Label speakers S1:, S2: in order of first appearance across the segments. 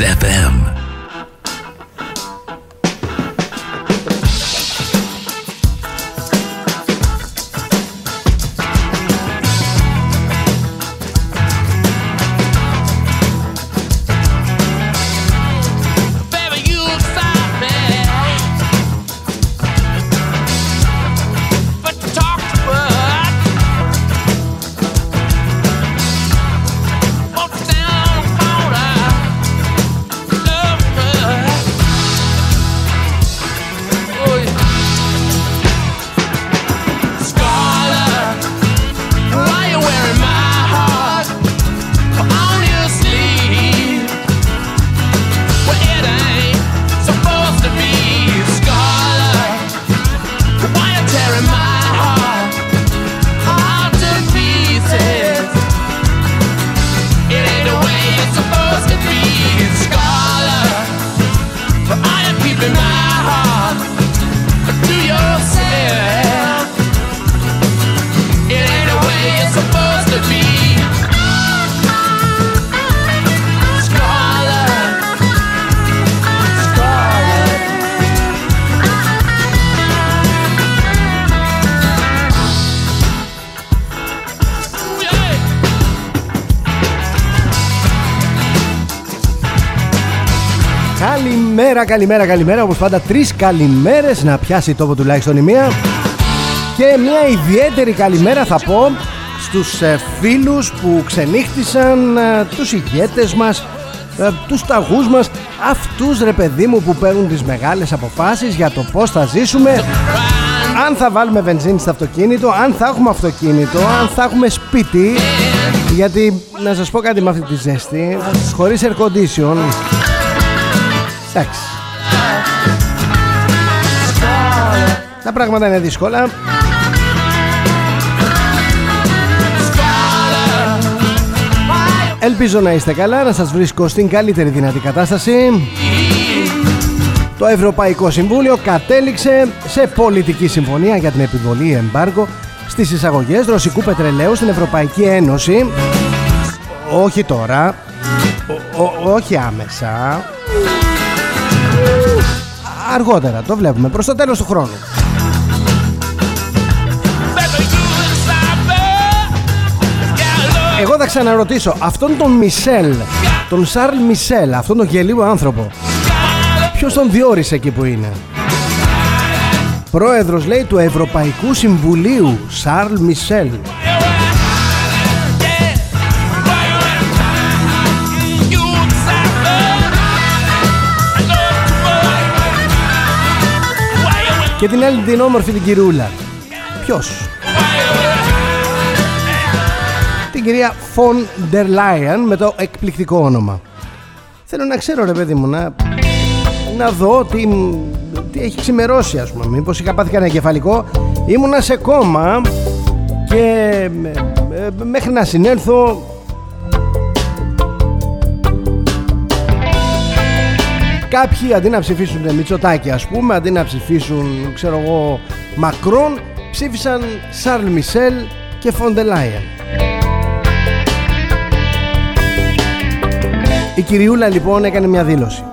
S1: FM.
S2: Καλημέρα, καλημέρα, καλημέρα. Όπως πάντα, τρεις καλημέρες να πιάσει τόπο τουλάχιστον η μία. Και μια ιδιαίτερη καλημέρα θα πω στους ε, φίλους που ξενύχτησαν, ε, τους ηγέτες μας, ε, τους ταγούς μας, αυτούς ρε παιδί μου που παίρνουν τις μεγάλες αποφάσεις για το πώς θα ζήσουμε, αν θα βάλουμε βενζίνη στο αυτοκίνητο, αν θα έχουμε αυτοκίνητο, αν θα έχουμε σπίτι, γιατί να σας πω κάτι με αυτή τη ζέστη, χωρίς air condition, εντάξει, Τα πράγματα είναι δύσκολα. Ελπίζω να είστε καλά, να σας βρίσκω στην καλύτερη δυνατή κατάσταση. Το Ευρωπαϊκό Συμβούλιο κατέληξε σε πολιτική συμφωνία για την επιβολή εμπάργου στις εισαγωγές ρωσικού πετρελαίου στην Ευρωπαϊκή Ένωση. Όχι τώρα, όχι άμεσα. Αργότερα, το βλέπουμε, προς το τέλος του χρόνου. Θα ξαναρωτήσω αυτόν τον Μισελ, τον Σαρλ Μισελ, αυτόν τον γελίο άνθρωπο. Ποιος τον διόρισε εκεί που είναι; Πρόεδρος λέει του Ευρωπαϊκού Συμβουλίου, Σαρλ Μισελ. Και την άλλη την όμορφη την κυρούλα. Ποιος; Την κυρία Φον Ντερ Λάιαν με το εκπληκτικό όνομα. Θέλω να ξέρω ρε παιδί μου να, να δω τι, τι έχει ξημερώσει ας πούμε. Μήπως είχα πάθει κανένα κεφαλικό. Ήμουνα σε κόμμα και μέχρι να συνέλθω Κάποιοι αντί να ψηφίσουν Μητσοτάκη ας πούμε Αντί να ψηφίσουν ξέρω εγώ Μακρόν Ψήφισαν Σαρλ Μισέλ και Φον ντερ Λάιεν Η κυριούλα λοιπόν έκανε μια δήλωση.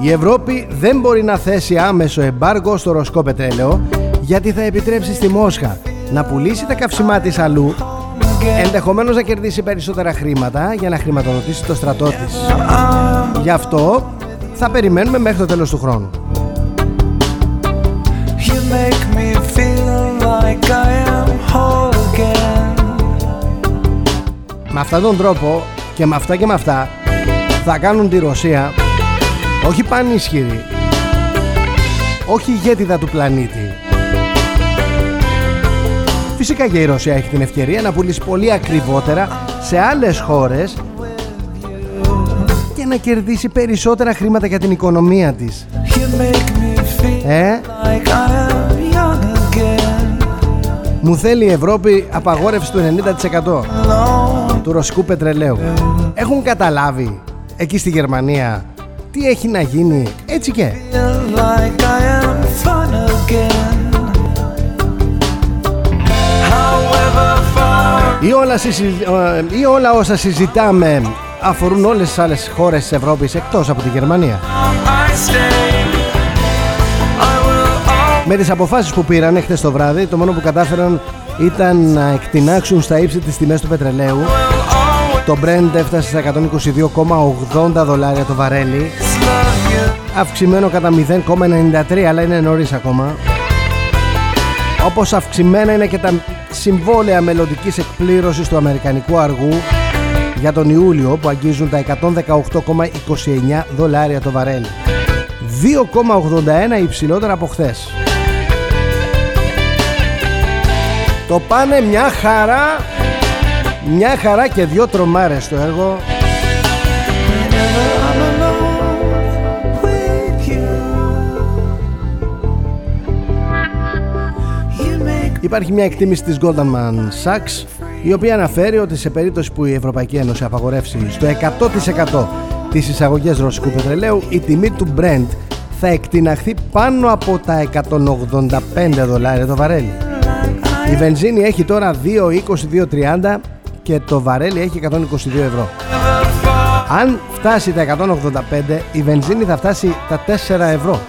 S2: Η Ευρώπη δεν μπορεί να θέσει άμεσο εμπάργο στο ρωσικό πετρέλαιο γιατί θα επιτρέψει στη Μόσχα να πουλήσει τα καύσιμά της αλλού ενδεχομένως να κερδίσει περισσότερα χρήματα για να χρηματοδοτήσει το στρατό της. Γι' αυτό θα περιμένουμε μέχρι το τέλος του χρόνου. Με αυτόν τον τρόπο και με αυτά και με αυτά θα κάνουν τη Ρωσία όχι πανίσχυρη όχι ηγέτιδα του πλανήτη. Φυσικά και η Ρωσία έχει την ευκαιρία να πουλήσει πολύ ακριβότερα σε άλλες χώρες και να κερδίσει περισσότερα χρήματα για την οικονομία της. Ε; Μου θέλει η Ευρώπη απαγόρευση του 90% του ρωσικού πετρελαίου. Έχουν καταλάβει εκεί στη Γερμανία τι έχει να γίνει έτσι και ή όλα, ή όλα όσα συζητάμε αφορούν όλες τις άλλες χώρες της Ευρώπης εκτός από τη Γερμανία. Με τις αποφάσεις που πήραν χτες το βράδυ, το μόνο που κατάφεραν ήταν να εκτινάξουν στα ύψη τις τιμές του πετρελαίου. Το Brent έφτασε στα 122,80 δολάρια το βαρέλι, αυξημένο κατά 0,93 αλλά είναι νωρίς ακόμα. Όπως αυξημένα είναι και τα συμβόλαια μελλοντικής εκπλήρωσης του Αμερικανικού αργού για τον Ιούλιο που αγγίζουν τα 118,29 δολάρια το βαρέλι. 2,81 υψηλότερα από χθες. Το πάνε μια χαρά Μια χαρά και δυο τρομάρες στο έργο Υπάρχει μια εκτίμηση της Goldman Sachs η οποία αναφέρει ότι σε περίπτωση που η Ευρωπαϊκή Ένωση απαγορεύσει στο 100% τις εισαγωγές ρωσικού πετρελαίου η τιμή του Brent θα εκτιναχθεί πάνω από τα 185 δολάρια το βαρέλι. Η βενζίνη έχει τώρα 2,20-2,30 και το βαρέλι έχει 122 ευρώ. Αν φτάσει τα 185 η βενζίνη θα φτάσει τα 4 ευρώ.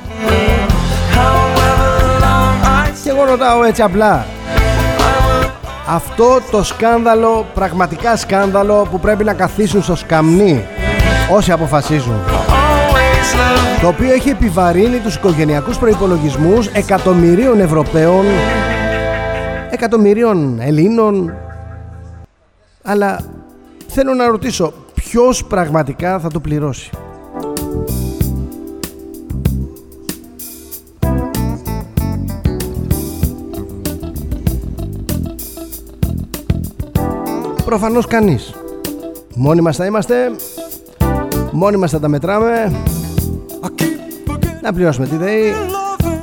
S2: Και εγώ ρωτάω έτσι απλά αυτό το σκάνδαλο, πραγματικά σκάνδαλο που πρέπει να καθίσουν στο σκαμνί όσοι αποφασίζουν το οποίο έχει επιβαρύνει τους οικογενειακούς προϋπολογισμούς εκατομμυρίων Ευρωπαίων εκατομμυρίων Ελλήνων αλλά θέλω να ρωτήσω ποιος πραγματικά θα το πληρώσει; Προφανώς κανείς. Μόνοι μας θα είμαστε Μόνοι μας θα τα μετράμε. Να πληρώσουμε τη ΔΕΗ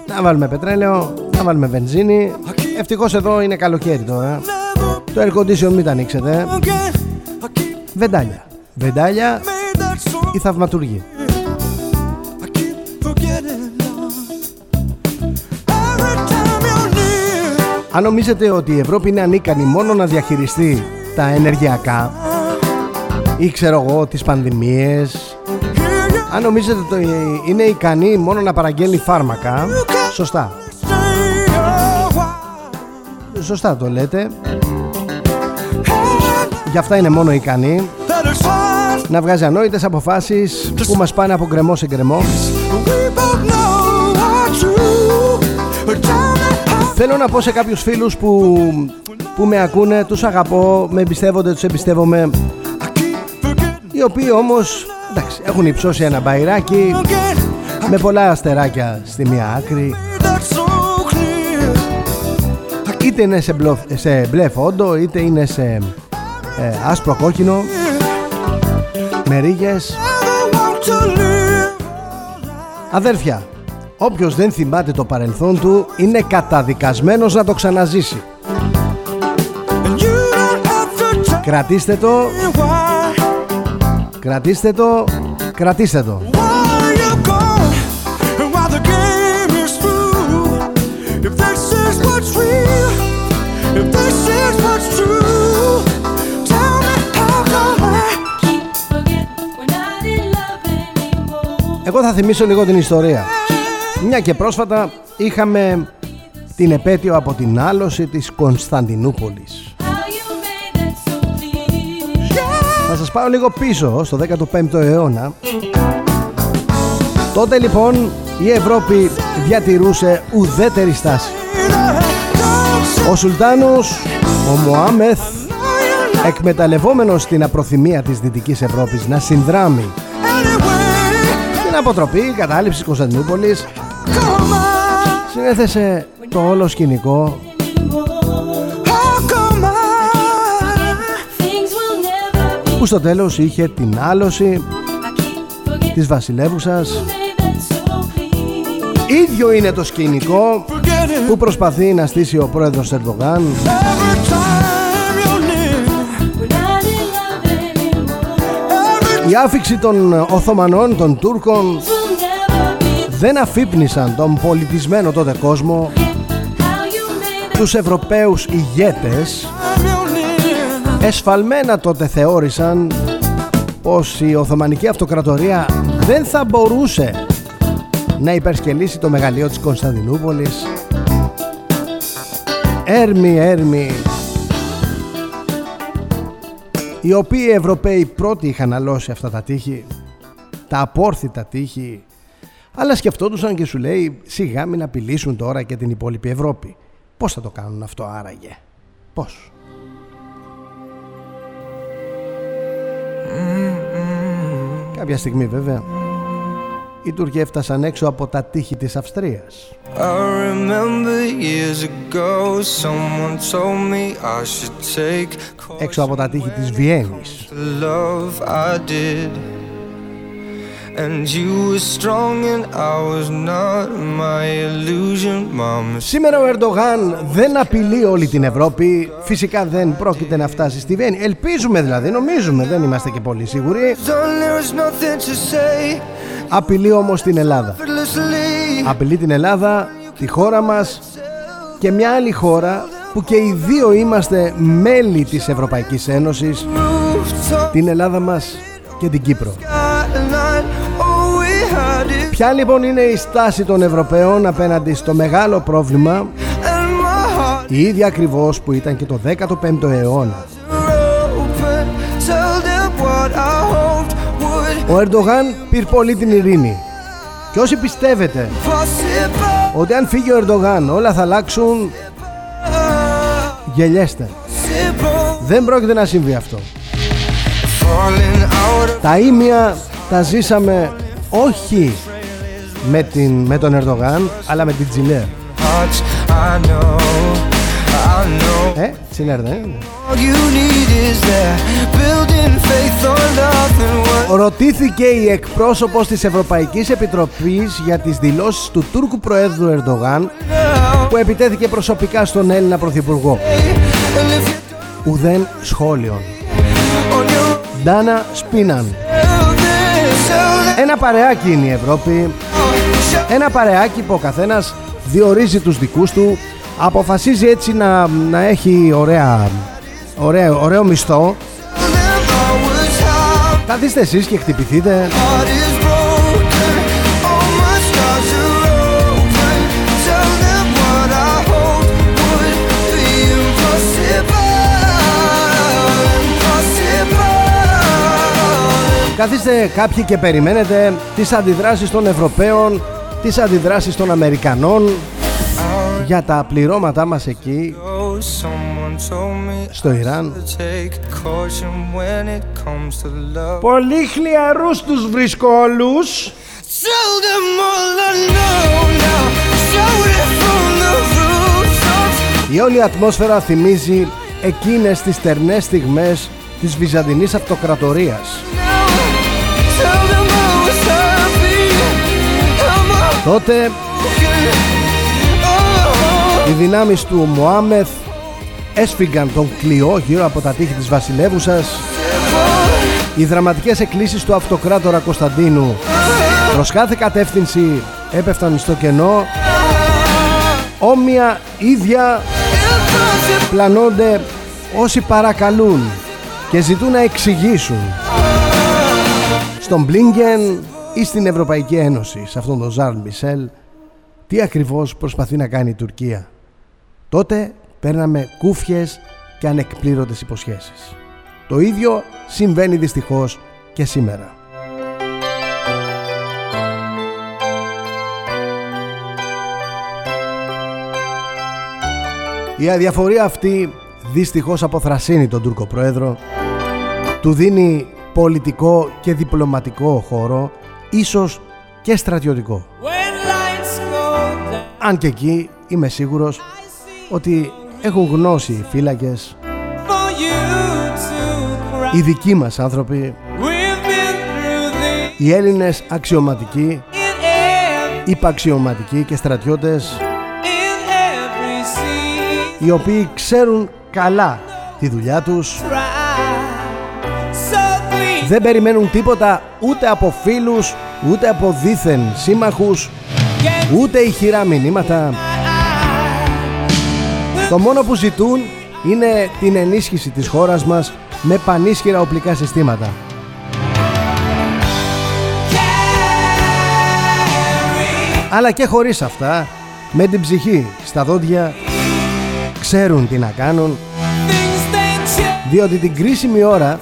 S2: Να βάλουμε πετρέλαιο Να βάλουμε βενζίνη. Ευτυχώς εδώ είναι καλοκαίρι τώρα Το air condition μην τα ανοίξετε. Βεντάλια. Βεντάλια Η θαυματουργή. Αν νομίζετε ότι η Ευρώπη είναι ανίκανη μόνο να διαχειριστεί τα ενεργειακά ή ξέρω εγώ τις πανδημίες αν νομίζετε ότι είναι ικανή μόνο να παραγγέλνει φάρμακα σωστά. Σωστά το λέτε Γι' αυτά είναι μόνο ικανή να βγάζει ανόητες αποφάσεις που μας πάνε από γκρεμό σε γκρεμό. Θέλω να πω σε κάποιους φίλους που, που με ακούνε, τους αγαπώ, με εμπιστεύονται, τους εμπιστεύομαι οι οποίοι όμως εντάξει, έχουν υψώσει ένα μπαϊράκι με πολλά αστεράκια στη μία άκρη. είτε είναι σε, μπλο, σε μπλε φόντο είτε είναι σε ε, άσπρο κόκκινο με ρίγες. Αδέρφια Όποιος δεν θυμάται το παρελθόν του είναι καταδικασμένος να το ξαναζήσει. Κρατήστε το. Κρατήστε το. Κρατήστε το Εγώ θα θυμίσω λίγο την ιστορία. Μια και πρόσφατα είχαμε την επέτειο από την άλωση της Κωνσταντινούπολης. Θα σας πάω λίγο πίσω στο 15ο αιώνα. Τότε λοιπόν η Ευρώπη διατηρούσε ουδέτερη στάση. Ο Σουλτάνος, ο Μωάμεθ εκμεταλλευόμενος την απροθυμία της Δυτικής Ευρώπης να συνδράμει την αποτροπή, κατάληψη Κωνσταντινούπολης. Συνέθεσε το όλο σκηνικό. Που στο τέλος είχε την άλωση της βασιλεύουσας. Ίδιο είναι το σκηνικό που προσπαθεί να στήσει ο πρόεδρος Ερντογάν Η άφηξη των Οθωμανών, των Τούρκων δεν αφύπνισαν τον πολιτισμένο τότε κόσμο. Τους Ευρωπαίους ηγέτες εσφαλμένα τότε θεώρησαν πως η Οθωμανική Αυτοκρατορία δεν θα μπορούσε να υπερσκελίσει το μεγαλείο της Κωνσταντινούπολης. Έρμη, έρμη οι οποίοι Ευρωπαίοι πρώτοι είχαν αλώσει αυτά τα τείχη τα απόρθητα τείχη αλλά σκεφτόντουσαν και σου λέει σιγά μην απειλήσουν τώρα και την υπόλοιπη Ευρώπη πως θα το κάνουν αυτό άραγε; Πως Κάποια στιγμή βέβαια οι Τούρκοι έφτασαν έξω από τα τείχη της Αυστρίας. Έξω από τα τείχη της Βιέννης. Σήμερα ο Ερντογάν δεν απειλεί όλη την Ευρώπη. Φυσικά δεν πρόκειται να φτάσει στη Βιέννη. Ελπίζουμε δηλαδή, νομίζουμε, δεν είμαστε και πολύ σίγουροι Απειλεί όμως την Ελλάδα. Απειλεί την Ελλάδα, τη χώρα μας Και μια άλλη χώρα που και οι δύο είμαστε μέλη της Ευρωπαϊκής Ένωσης Την Ελλάδα μας και την Κύπρο. Ποια λοιπόν είναι η στάση των Ευρωπαίων απέναντι στο μεγάλο πρόβλημα; Η ίδια ακριβώς που ήταν και το 15ο αιώνα Ο Ερντογάν πήρε πολύ την ειρήνη. Και όσοι πιστεύετε ότι αν φύγει ο Ερντογάν όλα θα αλλάξουν γελιέστε. Δεν πρόκειται να συμβεί αυτό. Τα ήμια τα ζήσαμε όχι με, την, με τον Ερντογάν αλλά με την Τζιλέρ Ε, Τσιλέρ δεν είναι Ρωτήθηκε η εκπρόσωπος της Ευρωπαϊκής Επιτροπής για τις δηλώσεις του Τούρκου Προέδρου Ερντογάν που επιτέθηκε προσωπικά στον Έλληνα Πρωθυπουργό. Ουδέν σχόλιον. Ντάνα Σπίναν. Ένα παρεάκι είναι η Ευρώπη Ένα παρεάκι που ο καθένας διορίζει τους δικούς του Αποφασίζει έτσι να, να έχει ωραία, ωραία, ωραίο μισθό. Καθίστε εσείς και χτυπηθείτε. Καθίστε κάποιοι και περιμένετε τις αντιδράσεις των Ευρωπαίων, τις αντιδράσεις των Αμερικανών για τα πληρώματά μας εκεί στο Ιράν. Πολύ χλιαρούς τους βρίσκω όλους. Η όλη ατμόσφαιρα θυμίζει εκείνες τις τερνές στιγμές της Βυζαντινής Αυτοκρατορίας Τότε οι δυνάμεις του Μωάμεθ έσφυγαν τον κλειό γύρω από τα τείχη της βασιλεύουσας. Οι δραματικές εκκλήσεις του αυτοκράτορα Κωνσταντίνου. Προς κάθε κατεύθυνση έπεφταν στο κενό. Όμοια ίδια πλανώνται όσοι παρακαλούν και ζητούν να εξηγήσουν. Στον Μπλίνγκεν ή στην Ευρωπαϊκή Ένωση, σε αυτόν τον Ζαρλ Μισελ, τι ακριβώς προσπαθεί να κάνει η Τουρκία. Τότε παίρναμε κούφιες και ανεκπλήρωτες υποσχέσεις. Το ίδιο συμβαίνει δυστυχώς και σήμερα. Η αδιαφορία αυτή δυστυχώς αποθρασύνει τον Τούρκο Πρόεδρο, του δίνει πολιτικό και διπλωματικό χώρο ίσως και στρατιωτικό. Αν και εκεί είμαι σίγουρος ότι έχουν γνώση οι φύλακες, οι δικοί μας άνθρωποι, οι Έλληνες αξιωματικοί, υπαξιωματικοί και στρατιώτες, οι οποίοι ξέρουν καλά τη δουλειά τους. Δεν περιμένουν τίποτα ούτε από φίλους, ούτε από δίθεν σύμμαχους, ούτε ηχηρά μηνύματα. Το μόνο που ζητούν είναι την ενίσχυση της χώρας μας με πανίσχυρα οπλικά συστήματα. Αλλά και χωρίς αυτά, με την ψυχή στα δόντια, ξέρουν τι να κάνουν, διότι την κρίσιμη ώρα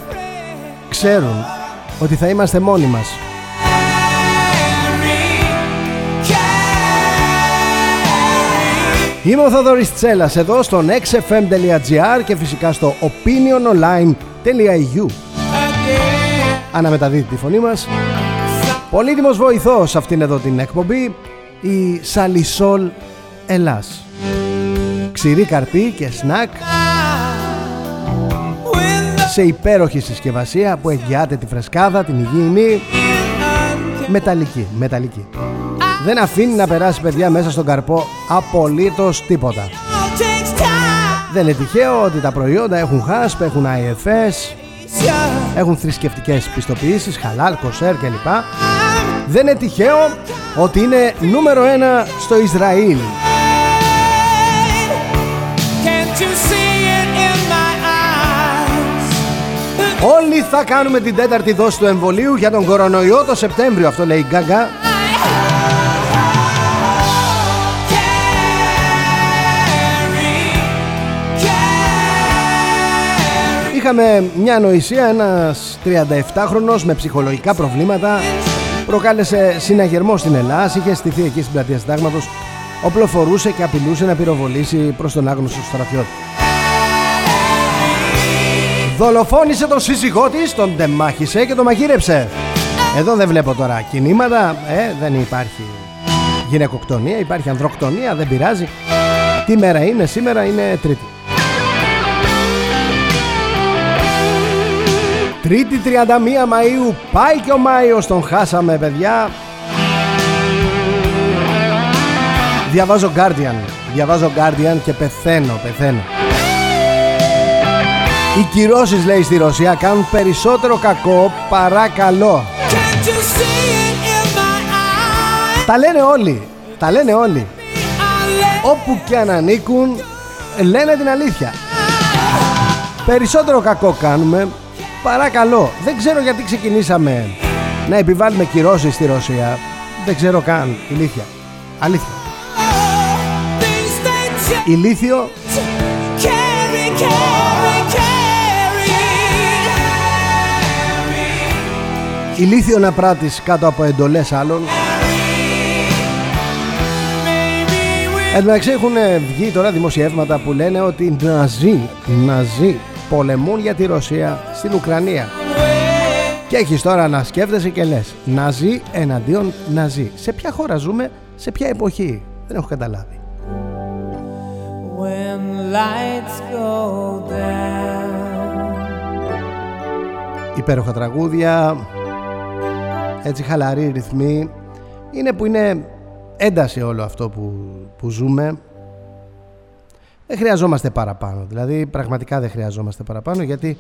S2: ξέρουν ότι θα είμαστε μόνοι μας. Είμαι ο Θοδωρής Τσέλας εδώ στο xfm.gr και φυσικά στο opiniononline.eu Αναμεταδίδει τη φωνή μας. Πολύτιμος βοηθός σε αυτήν εδώ την εκπομπή η Σαλισόλ Ελλάς. Ξηρή καρπή και σνακ. Σε υπέροχη συσκευασία που εγγυάται τη φρεσκάδα, την υγιεινή. Μεταλλική, μεταλλική. Δεν αφήνει να περάσει παιδιά μέσα στον καρπό απολύτως τίποτα. Δεν είναι τυχαίο ότι τα προϊόντα έχουν HASP, έχουν IFS, έχουν θρησκευτικές πιστοποιήσεις, χαλάλ, κοσέρ κλπ. Δεν είναι τυχαίο ότι είναι νούμερο ένα στο Ισραήλ. Όλοι θα κάνουμε την τέταρτη δόση του εμβολίου για τον κορονοϊό το Σεπτέμβριο, αυτό λέει η Γκάγκα. Είχαμε μια νοησία, ένας 37χρονος με ψυχολογικά προβλήματα προκάλεσε συναγερμό στην Ελλάδα, είχε στηθεί εκεί στην πλατεία συντάγματος οπλοφορούσε και απειλούσε να πυροβολήσει προς τον άγνωστο στρατιώτη. Δολοφόνησε τον σύζυγό της, τον τεμάχισε και τον μαγείρεψε. Εδώ δεν βλέπω τώρα κινήματα, ε, δεν υπάρχει γυναικοκτονία, υπάρχει ανδροκτονία, δεν πειράζει. Τι μέρα είναι, σήμερα είναι Τρίτη. Τρίτη 31 Μαΐου. Πάει και ο Μάιος τον χάσαμε παιδιά. Διαβάζω Guardian. Διαβάζω Guardian και πεθαίνω, πεθαίνω. Οι κυρώσεις λέει στη Ρωσία κάνουν περισσότερο κακό παρά καλό. Τα λένε όλοι. Τα λένε όλοι. Όπου και αν ανήκουν λένε την αλήθεια. Περισσότερο κακό κάνουμε Παρακαλώ, δεν ξέρω γιατί ξεκινήσαμε να επιβάλλουμε κυρώσεις στη Ρωσία. Δεν ξέρω καν, ηλίθεια. Αλήθεια. Ηλίθιο. Ηλίθιο να πράττεις κάτω από εντολές άλλων. Εν μεταξύ έχουν βγει τώρα δημοσιεύματα που λένε ότι ναζί, ναζί πολεμούν για τη Ρωσία στην Ουκρανία. Και έχεις τώρα να σκέφτεσαι και λες Ναζί εναντίον Ναζί. Σε ποια χώρα ζούμε, σε ποια εποχή. Δεν έχω καταλάβει. Υπέροχα τραγούδια Έτσι χαλαρή ρυθμή Είναι που είναι ένταση όλο αυτό που, που ζούμε δεν χρειαζόμαστε παραπάνω. Δηλαδή πραγματικά δεν χρειαζόμαστε παραπάνω γιατί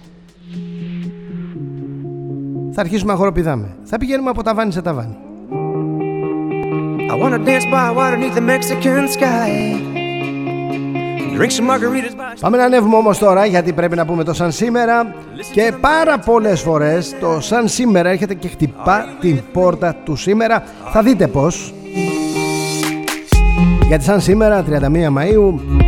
S2: θα αρχίσουμε να χοροπηδάμε. Θα πηγαίνουμε από ταβάνι σε ταβάνι. I wanna dance by water the Mexican sky. Πάμε να ανέβουμε όμως τώρα γιατί πρέπει να πούμε το σαν σήμερα και πάρα πολλές φορές το σαν σήμερα έρχεται και χτυπά την πόρτα του σήμερα θα δείτε πως γιατί σαν σήμερα 31 Μαΐου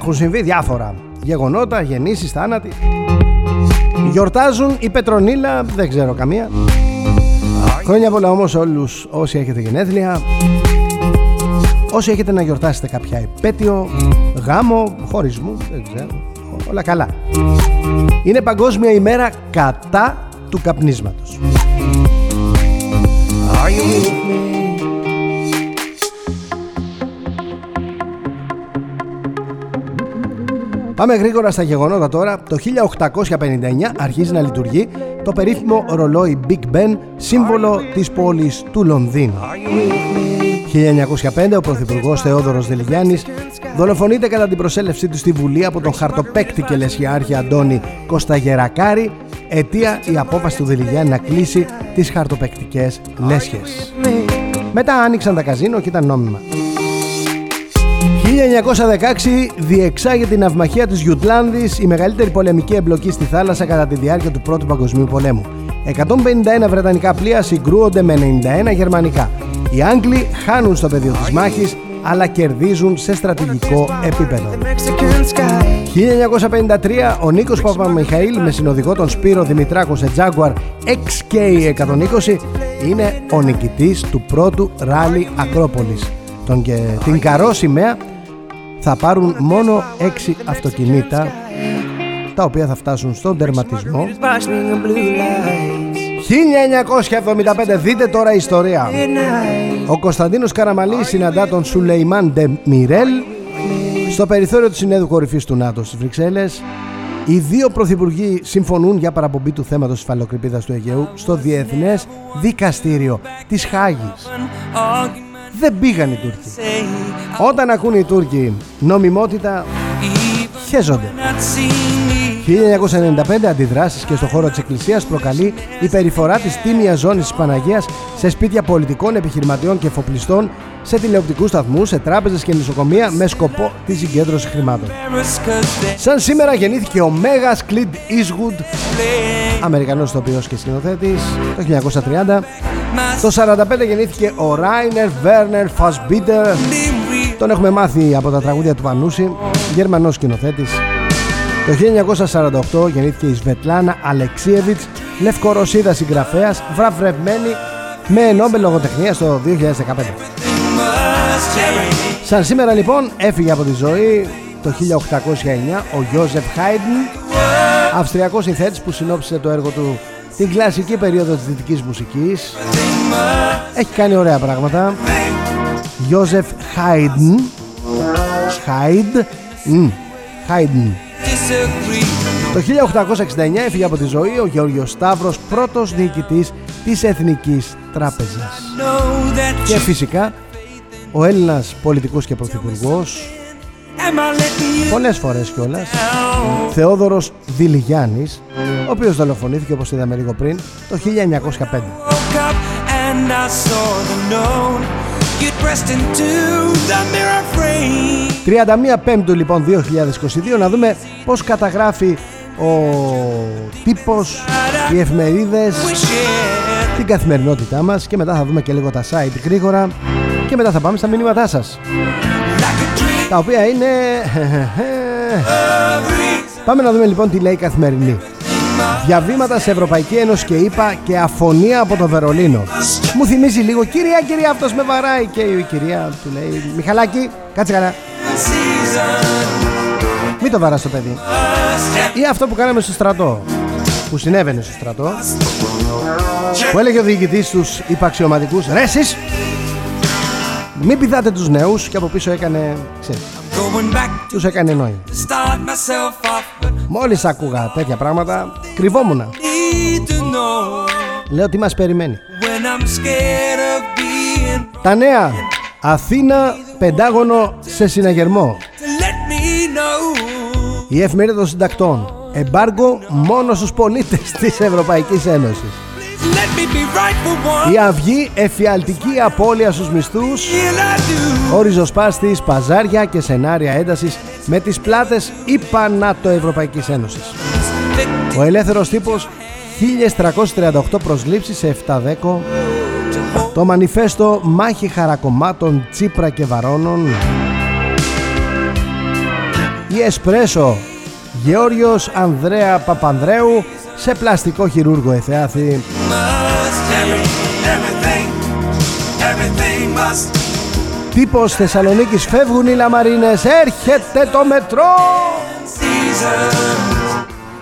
S2: έχουν συμβεί διάφορα γεγονότα, γεννήσεις, θάνατοι. Γιορτάζουν η Πετρονίλα, δεν ξέρω καμία. Χρόνια πολλά όμως όλους όσοι έχετε γενέθλια. Όσοι έχετε να γιορτάσετε κάποια επέτειο, γάμο, χωρισμό, δεν ξέρω. Όλα καλά. Είναι Παγκόσμια ημέρα κατά του καπνίσματος. Πάμε γρήγορα στα γεγονότα τώρα. Το 1859 αρχίζει να λειτουργεί το περίφημο ρολόι Big Ben, σύμβολο της πόλης του Λονδίνου. 1905 ο Πρωθυπουργός Θεόδωρος Δελιγιάννης δολοφονείται κατά την προσέλευσή του στη Βουλή από τον χαρτοπέκτη και λεσιάρχη Αντώνη Κωσταγερακάρη αιτία η απόφαση του Δελιγιάννη να κλείσει τις χαρτοπεκτικές λέσχες. Μετά άνοιξαν τα καζίνο και ήταν νόμιμα. 1916 διεξάγεται η ναυμαχία της Γιουτλάνδης, η μεγαλύτερη πολεμική εμπλοκή στη θάλασσα κατά τη διάρκεια του Πρώτου Παγκοσμίου Πολέμου. 151 βρετανικά πλοία συγκρούονται με 91 γερμανικά. Οι Άγγλοι χάνουν στο πεδίο της μάχης αλλά κερδίζουν σε στρατηγικό επίπεδο. 1953 ο Νίκος Παπαμιχαήλ με συνοδηγό τον Σπύρο Δημητράκο σε Jaguar XK120 είναι ο νικητής του πρώτου ράλι Ακρόπολης. Τον και την καρό σημαία θα πάρουν μόνο 6 αυτοκινήτα τα οποία θα φτάσουν στον τερματισμό. 1975 δείτε τώρα ιστορία. Ο Κωνσταντίνος Καραμαλής συναντά τον Σουλεϊμάν Ντε Μιρέλ στο περιθώριο του Συνέδου Κορυφής του ΝΑΤΟ στις Βρυξέλλες. Οι δύο πρωθυπουργοί συμφωνούν για παραπομπή του θέματος της φαλοκρηπίδας του Αιγαίου στο Διεθνές Δικαστήριο της Χάγης. Δεν πήγαν οι Τούρκοι. Όταν ακούν οι Τούρκοι νομιμότητα, χέζονται. 1995 αντιδράσεις και στο χώρο της Εκκλησίας προκαλεί η περιφορά της τίμιας ζώνης της Παναγίας σε σπίτια πολιτικών, επιχειρηματιών και εφοπλιστών, σε τηλεοπτικούς σταθμούς, σε τράπεζες και νοσοκομεία με σκοπό τη συγκέντρωση χρημάτων. Σαν σήμερα γεννήθηκε ο Μέγας Κλίντ Eastwood, Αμερικανός ηθοποιός και σκηνοθέτης, το 1930. Το 1945 γεννήθηκε ο Ράινερ Βέρνερ Φασμπίτερ, τον έχουμε μάθει από τα τραγούδια του Πανούση, Γερμανός σκηνοθέτης. Το 1948 γεννήθηκε η Σβετλάνα Αλεξίεβιτς, Λευκορωσίδα συγγραφέας, βραβευμένη με Νόμπελ Λογοτεχνίας το 2015. Σαν σήμερα λοιπόν έφυγε από τη ζωή το 1809 ο Γιώζεφ Χάιντν, Αυστριακός συνθέτης που συνόψισε το έργο του την κλασική περίοδο της δυτικής μουσικής. Έχει κάνει ωραία πράγματα. Γιώζεφ Χάιντν, Χάιντν, το 1869 έφυγε από τη ζωή ο Γεώργιος Σταύρος, πρώτος διοικητής της Εθνικής Τράπεζας. Και φυσικά ο Έλληνας πολιτικός και πρωθυπουργός, πολλές φορές κιόλας, Θεόδωρος Δηλιγιάννης, ο οποίος δολοφονήθηκε όπως είδαμε λίγο πριν το 1905. 31 Πέμπτου λοιπόν 2022 να δούμε πως καταγράφει ο τύπος, οι εφημερίδες, την καθημερινότητά μας και μετά θα δούμε και λίγο τα site γρήγορα και μετά θα πάμε στα μηνύματά σας τα οποία είναι... Πάμε να δούμε λοιπόν τι λέει η καθημερινή Διαβήματα σε Ευρωπαϊκή Ένωση και είπα και αφωνία από το Βερολίνο. Μου θυμίζει λίγο, κυρία, κυρία, αυτός με βαράει. Και η κυρία του λέει, Μιχαλάκη, κάτσε καλά. Μην το βαράς το παιδί. Ή αυτό που κάναμε στο στρατό. Που συνέβαινε στο στρατό. Που έλεγε ο διοικητής στους υπαξιωματικούς, ρε εσείς, μην πηδάτε τους νέους και από πίσω έκανε, ξέρεις, τους έκανε νόημα. Μόλις άκουγα τέτοια πράγματα Κρυβόμουνα. Λέω τι μας περιμένει. Τα νέα Αθήνα Πεντάγωνο σε συναγερμό. Η εφημερίδα των συντακτών. Εμπάργκο μόνο στους πολίτες της Ευρωπαϊκής Ένωσης η αυγή εφιαλτική απώλεια στους μισθούς. Ο ριζοσπάστης, παζάρια και σενάρια έντασης Με τις πλάτες Ευρωπαϊκής Ένωσης. Ο ελεύθερος τύπος 1338 προσλήψεις σε 7 δέκο Το μανιφέστο μάχη χαρακομμάτων Τσίπρα και Βαρώνων. Η Εσπρέσο Γεώργιος Ανδρέα Παπανδρέου σε πλαστικό χειρούργο εθεάθη Τύπος Θεσσαλονίκης φεύγουν οι λαμαρίνες. Έρχεται το μετρό.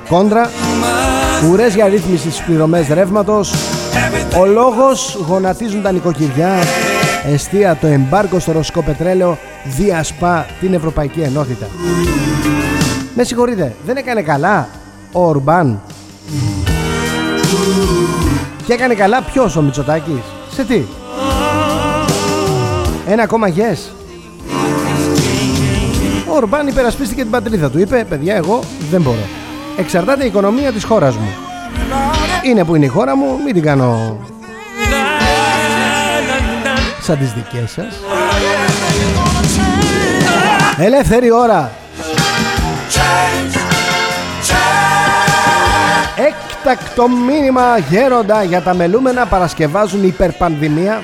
S2: Κόντρα Ουρές για ρύθμιση στις πληρωμές ρεύματος. Ο λόγος γονατίζουν τα νοικοκυριά. Εστία το εμπάρκο στο ρωσικό πετρέλαιο. Διασπά την Ευρωπαϊκή Ενότητα. Με συγχωρείτε δεν έκανε καλά Ο Ορμπάν και έκανε καλά ποιος ο Μητσοτάκης; Σε τι; Ένα ακόμα yes. Ο Ορμπάν υπερασπίστηκε την πατρίδα του. Είπε παιδιά εγώ δεν μπορώ. Εξαρτάται η οικονομία της χώρας μου. Είναι που είναι η χώρα μου Μην την κάνω Σαν τις δικές σας Ελεύθερη ώρα Έκτακτο μήνυμα γέροντα για τα μελούμενα παρασκευάζουν υπερπανδημία.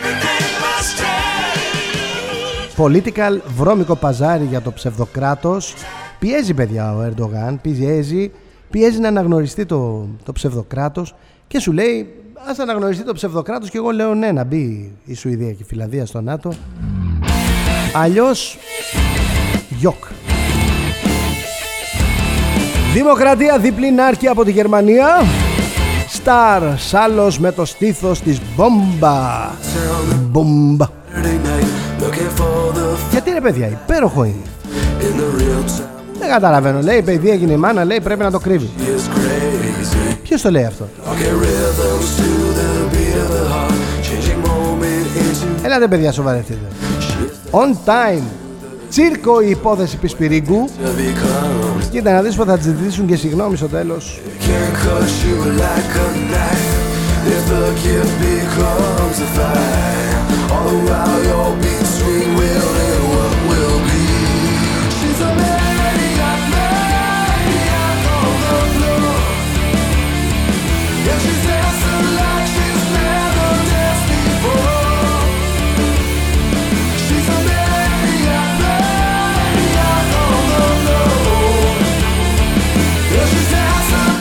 S2: Political βρώμικο παζάρι για το ψευδοκράτος. Πιέζει παιδιά ο Ερντογάν, πιέζει, πιέζει να αναγνωριστεί το, το ψευδοκράτος και σου λέει ας αναγνωριστεί το ψευδοκράτος και εγώ λέω ναι να μπει η Σουηδία και η Φιλανδία στο ΝΑΤΟ. Αλλιώς γιοκ. Δημοκρατία διπλή νάρκη από τη Γερμανία Σταρ Σάλος με το στήθος της Μπόμπα. Μπόμπα. Γιατί ρε παιδιά υπέροχο είναι. Δεν καταλαβαίνω. Λέει παιδί έγινε η μάνα λέει πρέπει να το κρύβει Ποιος το λέει αυτό; Έλατε παιδιά σοβαρευτείτε. On time Τσίρκο η υπόθεση Πισπυρίγκου. Κοίτα να δεις πως θα ζητήσουν και συγγνώμη στο τέλος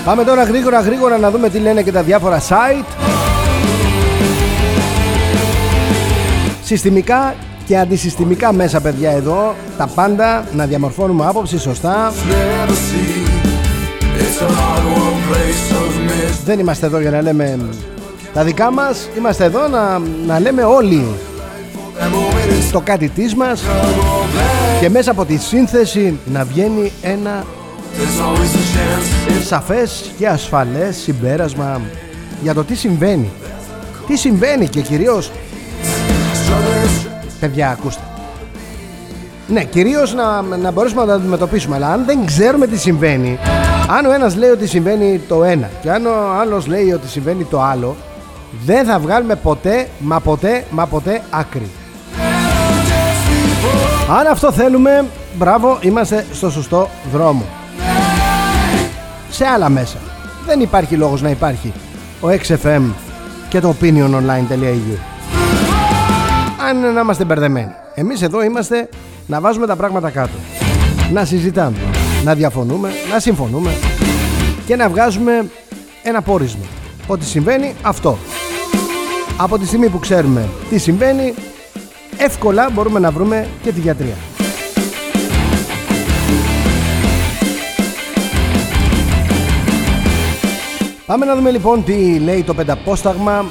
S2: Πάμε τώρα γρήγορα γρήγορα να δούμε τι λένε και τα διάφορα site. Συστημικά και αντισυστημικά μέσα παιδιά εδώ. Τα πάντα να διαμορφώνουμε άποψη σωστά. Δεν είμαστε εδώ για να λέμε τα δικά μας. Είμαστε εδώ να, να λέμε όλοι το κάτι της μας. Και μέσα από τη σύνθεση να βγαίνει ένα σαφές και ασφαλές συμπέρασμα για το τι συμβαίνει. Τι συμβαίνει και κυρίως παιδιά ακούστε. Ναι κυρίως να, να μπορέσουμε να το αντιμετωπίσουμε αλλά αν δεν ξέρουμε τι συμβαίνει αν ο ένας λέει ότι συμβαίνει το ένα και αν ο άλλος λέει ότι συμβαίνει το άλλο δεν θα βγάλουμε ποτέ μα ποτέ μα ποτέ άκρη. Αν αυτό θέλουμε μπράβο είμαστε στο σωστό δρόμο σε άλλα μέσα. Δεν υπάρχει λόγος να υπάρχει ο XFM και το opiniononline.eu Αν να είμαστε μπερδεμένοι. Εμείς εδώ είμαστε να βάζουμε τα πράγματα κάτω. Να συζητάμε, να διαφωνούμε, να συμφωνούμε και να βγάζουμε ένα πόρισμα. Ότι συμβαίνει αυτό. Από τη στιγμή που ξέρουμε τι συμβαίνει, εύκολα μπορούμε να βρούμε και τη γιατρειά. Πάμε να δούμε λοιπόν τι λέει το πενταπόσταγμα.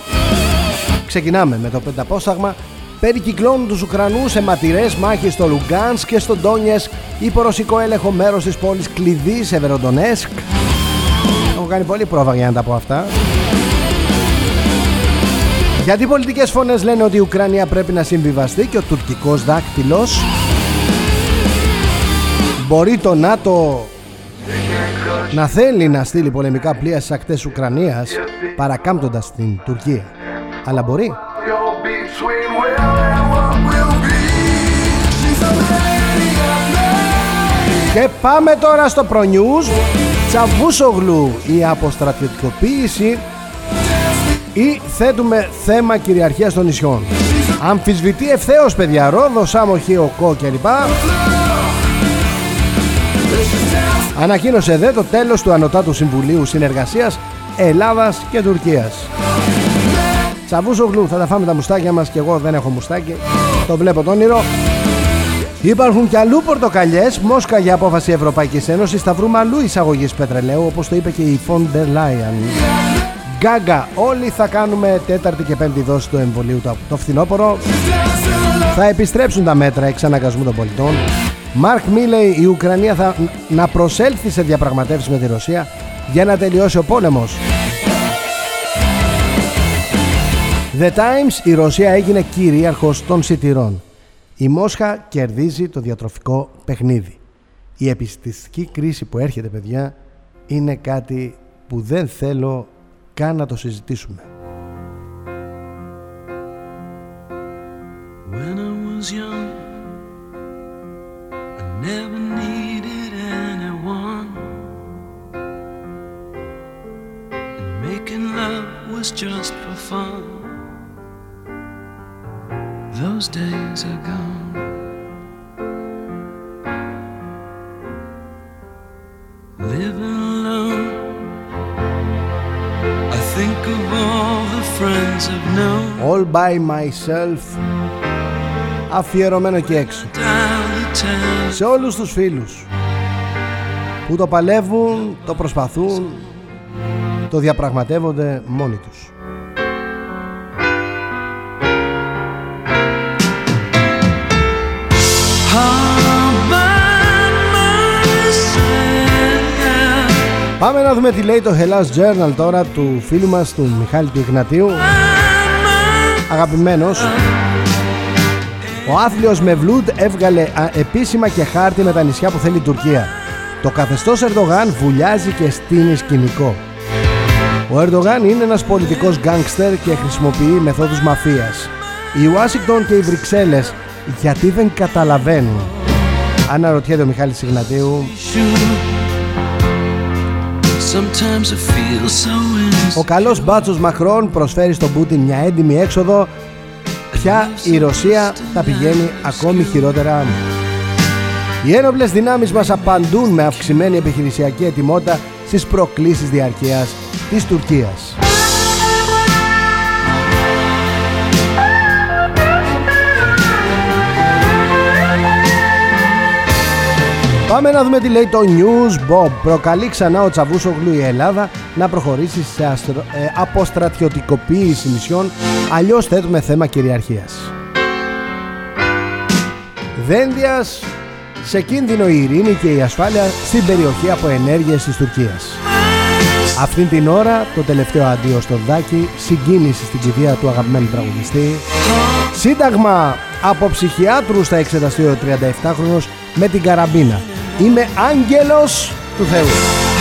S2: Ξεκινάμε με το πενταπόσταγμα. Περικυκλώνουν τους Ουκρανούς σε αιματηρές μάχες στο Λουγκάνσκ και στο Ντόνιετσκ υπό ρωσικό έλεγχο μέρος της πόλης κλειδί Σεβεροντονέτσκ. Έχω κάνει πολύ πρόβα για να τα πω αυτά. Γιατί οι πολιτικές φωνές λένε ότι η Ουκρανία πρέπει να συμβιβαστεί και ο τουρκικός δάκτυλος μπορεί το ΝΑΤΟ να θέλει να στείλει πολεμικά πλοία στις ακτές Ουκρανίας παρακάμπτοντας την Τουρκία. Αλλά μπορεί. Και πάμε τώρα στο προνιούς Τσαβούσογλου η αποστρατιωτικοποίηση ή θέτουμε θέμα κυριαρχίας των νησιών. Αμφισβητεί ευθέως παιδιά Ρόδο, Σάμο, Χιοκό κλπ. Ανακοίνωσε δε το τέλος του Ανωτάτου Συμβουλίου Συνεργασίας Ελλάδας και Τουρκίας. Τσαβούσογλου, θα τα φάμε τα μουστάκια μας και εγώ δεν έχω μουστάκι. Το βλέπω το όνειρο. Υπάρχουν και αλλού πορτοκαλιές. Μόσκα για απόφαση Ευρωπαϊκής Ένωσης. Θα βρούμε αλλού εισαγωγής πετρελαίου, όπως το είπε και η Φόντερ Λάιαν. Γκάγκα, όλοι θα κάνουμε τέταρτη και πέμπτη δόση του εμβολίου το, το φθινόπωρο. Θα επιστρέψουν τα μέτρα εξαναγκασμού των πολιτών. Μάρκ Μίλεϊ η Ουκρανία θα να προσέλθει σε διαπραγματεύσεις με τη Ρωσία για να τελειώσει ο πόλεμος. The Times η Ρωσία έγινε κυρίαρχος των σιτηρών. Η Μόσχα κερδίζει το διατροφικό παιχνίδι. Η επιστηστική κρίση που έρχεται παιδιά είναι κάτι που δεν θέλω καν να το συζητήσουμε. By myself. Αφιερωμένο και έξω.
S3: Down the town.
S2: Σε όλους τους φίλους που το παλεύουν, το προσπαθούν, το διαπραγματεύονται μόνοι τους.
S3: All by myself.
S2: Πάμε να δούμε τι λέει το Hellas Journal τώρα του φίλου μας του Μιχάλη του Ιγνατίου Αγαπημένος. Ο άθλιος Μευλούντ έβγαλε α, επίσημα και χάρτη με τα νησιά που θέλει η Τουρκία. Το καθεστώς Ερντογάν βουλιάζει και στείνει σκηνικό. Ο Ερντογάν είναι ένας πολιτικός γκάνγκστερ και χρησιμοποιεί μεθόδους μαφίας. Η Ουάσιγκτον και οι Βρυξέλλες γιατί δεν καταλαβαίνουν. Αναρωτιέται ο Μιχάλης Ιγνατίου.
S3: Sometimes I feel so innocent.
S2: Ο καλός μπάτσος Μακρόν προσφέρει στον Πούτιν μια έντιμη έξοδο. Πια η Ρωσία τα πηγαίνει ακόμη χειρότερα. Οι ένοπλες δυνάμεις μας απαντούν με αυξημένη επιχειρησιακή ετοιμότητα στις προκλήσεις διαρκείας της Τουρκίας Πάμε να δούμε τι λέει το News Bob. Προκαλεί ξανά ο Τσαβούσογλου η Ελλάδα να προχωρήσει σε αστρο... ε, αποστρατιωτικοποίηση νησιών, αλλιώς θέτουμε θέμα κυριαρχίας. Δένδιας σε κίνδυνο η ειρήνη και η ασφάλεια στην περιοχή από ενέργειες της Τουρκίας. Αυτήν την ώρα το τελευταίο αντίο στο Δάκη, συγκίνηση στην κηδεία του αγαπημένου τραγουδιστή. Σύνταγμα από ψυχιάτρου στα εξεταστήριο 37χρονος με την καραμπίνα. Είμαι άγγελος του Θεού.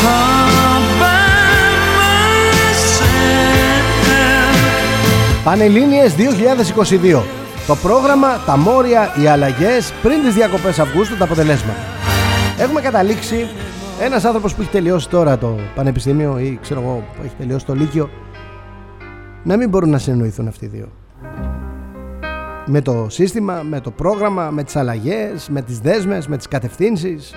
S3: All by myself.
S2: Πανελλήνιες 2022. Το πρόγραμμα, τα μόρια, οι αλλαγές πριν τις διακοπές Αυγούστου, τα αποτελέσματα. Έχουμε καταλήξει ένας άνθρωπος που έχει τελειώσει τώρα το πανεπιστήμιο ή ξέρω εγώ που έχει τελειώσει το λύκειο να μην μπορούν να συνεννοηθούν αυτοί οι δύο. Με το σύστημα, με το πρόγραμμα, με τις αλλαγές, με τις δέσμες, με τις κατευθύνσεις.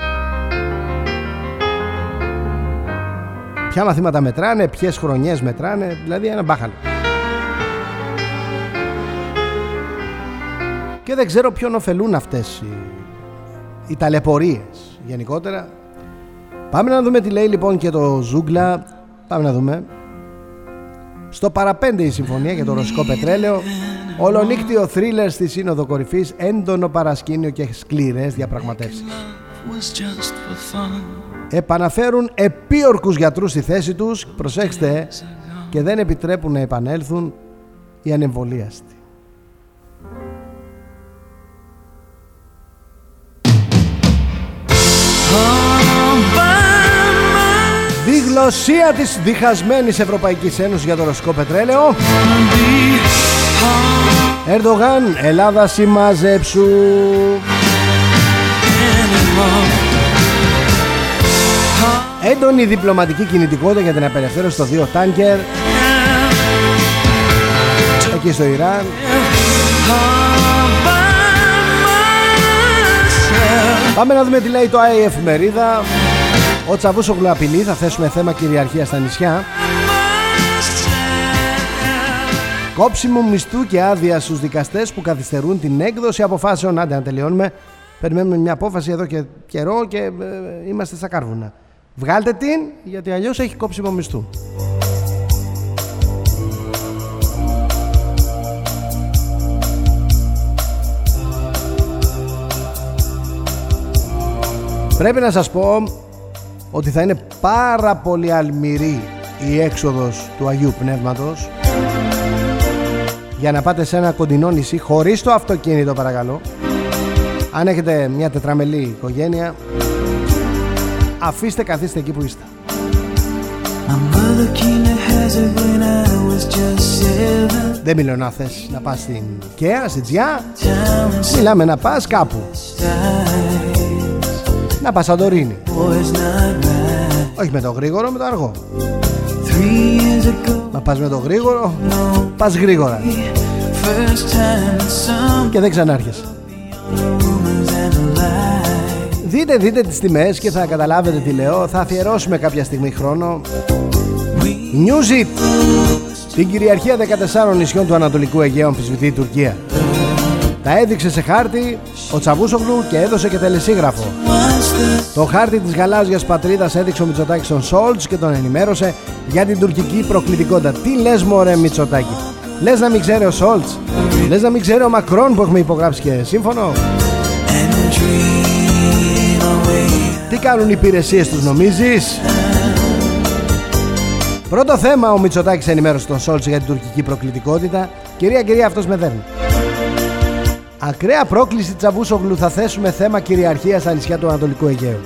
S2: Ποια μαθήματα μετράνε, ποιες χρονιές μετράνε, δηλαδή ένα μπάχαλο. Και δεν ξέρω ποιον ωφελούν αυτές οι, οι ταλαιπωρίες γενικότερα. Πάμε να δούμε τι λέει λοιπόν και το Ζούγκλα. Πάμε να δούμε. Στο παραπέντε η συμφωνία για το ρωσικό πετρέλαιο. Ολονύκτιο θρίλερ στη Σύνοδο Κορυφής, έντονο παρασκήνιο και σκληρές διαπραγματεύσεις.
S3: Was just for fun.
S2: Επαναφέρουν επίορκους γιατρούς στη θέση τους, προσέξτε, και δεν επιτρέπουν να επανέλθουν οι ανεμβολίαστοι.
S3: All by myself.
S2: Διγλωσία της διχασμένης Ευρωπαϊκής Ένωσης για το ρωσικό πετρέλαιο. Ερντογάν, Ελλάδα συμμαζέψου. Έντονη διπλωματική κινητικότητα για την απελευθέρωση των δύο τάνκερ εκεί στο Ιράν. Πάμε να δούμε τι λέει το ΑΕ εφημερίδα. Ο Τσαβούσογλου απειλεί, θα θέσουμε θέμα κυριαρχία στα νησιά. Κόψιμο μισθού και άδεια στους δικαστές που καθυστερούν την έκδοση αποφάσεων. Άντε να τελειώνουμε. Περιμένουμε μια απόφαση εδώ και καιρό και ε, είμαστε στα κάρβουνα. Βγάλτε την γιατί αλλιώς έχει κόψιμο μισθού. Πρέπει να σας πω ότι θα είναι πάρα πολύ αλμυρή η έξοδος του Αγίου Πνεύματος. Για να πάτε σε ένα κοντινό νησί χωρίς το αυτοκίνητο παρακαλώ. Αν έχετε μια τετραμελή οικογένεια αφήστε καθίστε εκεί που είστε.
S3: My mother came to hazard when I was just seven.
S2: δεν μιλώ να θες να πας στην Κέα, στην Τζιά.
S3: Town
S2: μιλάμε να πας κάπου.
S3: skies,
S2: να πας Σαντορίνη
S3: boys not right.
S2: όχι με το γρήγορο με το αργό
S3: Three years ago,
S2: Μα πας με το γρήγορο,
S3: no,
S2: πας γρήγορα
S3: first time that some
S2: και δεν ξανάρχεσαι.
S3: rumors and a lie.
S2: Δείτε, δείτε τις τιμές και θα καταλάβετε τι λέω. Θα αφιερώσουμε κάποια στιγμή χρόνο.
S3: We
S2: News It. Την κυριαρχία 14 νησιών του Ανατολικού Αιγαίου αμφισβητεί η Τουρκία. Τα έδειξε σε χάρτη ο Τσαβούσογλου και έδωσε και τελεσίγραφο.
S3: Watched the
S2: Το χάρτη της γαλάζιας πατρίδας έδειξε ο Μητσοτάκης στον Σόλτς και τον ενημέρωσε για την τουρκική προκλητικότητα. Τι λες μωρέ Μητσοτάκη, λες να μην ξέρει ο Σόλτς, λες να μην ξέρει ο Μακρόν που έχουμε υπογράψει και σύμφωνο;
S3: and dream away.
S2: Τι κάνουν οι υπηρεσίες τους νομίζεις; Πρώτο θέμα ο Μητσοτάκης ενημέρωσε τον Σόλτς για την τουρκική προκλητικότητα Κυρία κυρία αυτός με δέρνει Ακραία πρόκληση Τσαβούσογλου θα θέσουμε θέμα κυριαρχία στα νησιά του Ανατολικού Αιγαίου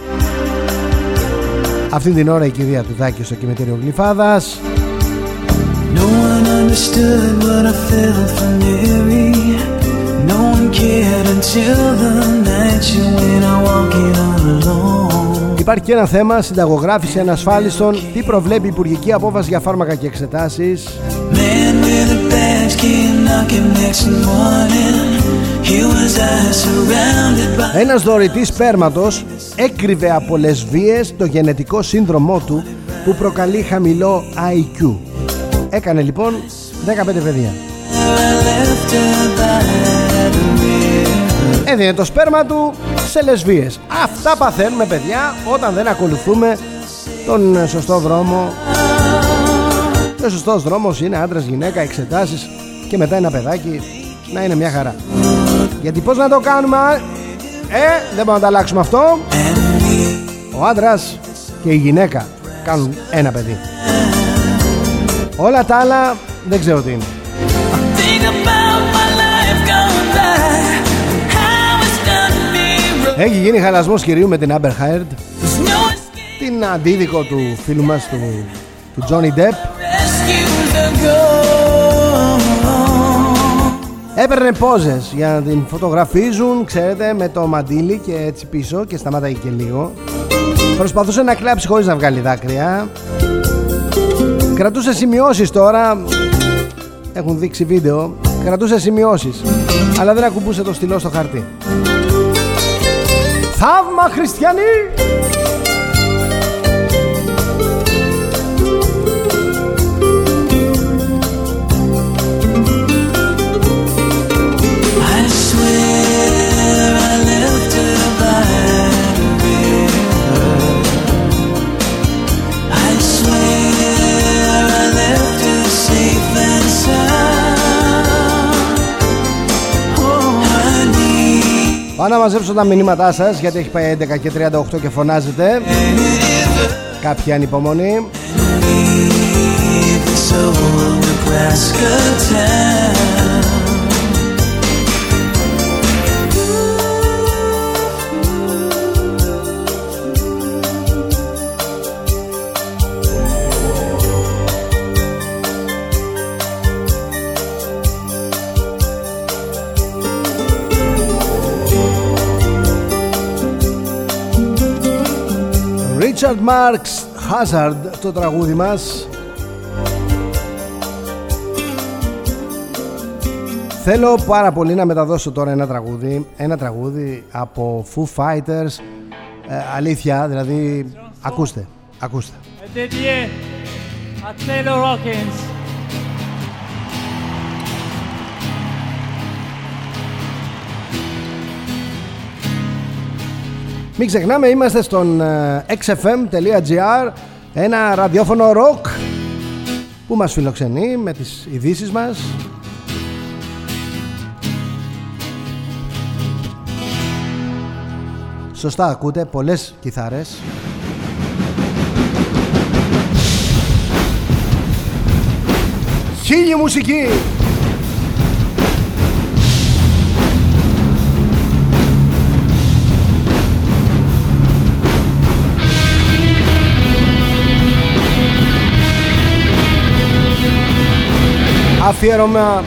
S2: Αυτή την ώρα η κυρία Τουδάκη στο κημετήριο Γλυφάδας
S3: No one understood what I felt for Mary. No one cared until the night she went out walking all alone.
S2: Υπάρχει και ένα θέμα συνταγογράφηση ανασφάλιστων Τι προβλέπει η Υπουργική Απόφαση για φάρμακα και εξετάσεις;
S3: Man with a badge came knocking next morning. Here was I surrounded by
S2: Ένας δωρητής σπέρματος έκρυβε από λεσβίες το γενετικό σύνδρομό του που προκαλεί χαμηλό IQ. Έκανε λοιπόν 15 παιδιά.
S3: I left her by the river.
S2: Έδινε το σπέρμα του σε λεσβίες. Αυτά παθαίνουμε παιδιά όταν δεν ακολουθούμε τον ε, σωστό δρόμο. Ο σωστός δρόμος είναι άντρας, γυναίκα, εξετάσεις και μετά ένα παιδάκι να είναι μια χαρά. Γιατί πώς να το κάνουμε, α; ε, δεν μπορούμε να το αλλάξουμε αυτό. Ο άντρας και η γυναίκα κάνουν ένα παιδί. Όλα τα άλλα δεν ξέρω τι είναι.
S3: Think about my life gone by. How it's done me wrong.
S2: Έχει γίνει χαλασμός κυρίου με την Amber Heard,
S3: There's no escape.
S2: την αντίδικο του φίλου μας του, του Johnny Depp.
S3: Rescues ago.
S2: Έπαιρνε πόζες για να την φωτογραφίζουν, ξέρετε, με το μαντίλι και έτσι πίσω και σταμάταγε και λίγο. Προσπαθούσε να κλάψει χωρίς να βγάλει δάκρυα. Κρατούσε σημειώσεις τώρα. Έχουν δείξει βίντεο. Κρατούσε σημειώσεις. Αλλά δεν ακουμπούσε το στυλό στο χαρτί. Θαύμα χριστιανοί! Πάω να μαζέψω τα μηνύματά σας γιατί έχει πάει 11 και 38 και φωνάζετε. Κάποια ανυπομονή. Richard Marx Hazard το τραγούδι μας. Θέλω πάρα πολύ να μεταδώσω τώρα ένα τραγούδι Ένα τραγούδι από Foo Fighters. Ε, Αλήθεια, δηλαδή ακούστε, ακούστε.
S1: È dédié à Taylor Hawkins.
S2: Μην ξεχνάμε είμαστε στον ε, xfm.gr Ένα ραδιόφωνο rock Που μας φιλοξενεί με τις ειδήσεις μας. Σωστά ακούτε, πολλές κιθάρες. Χίλιη μουσική Αφιέρωμα,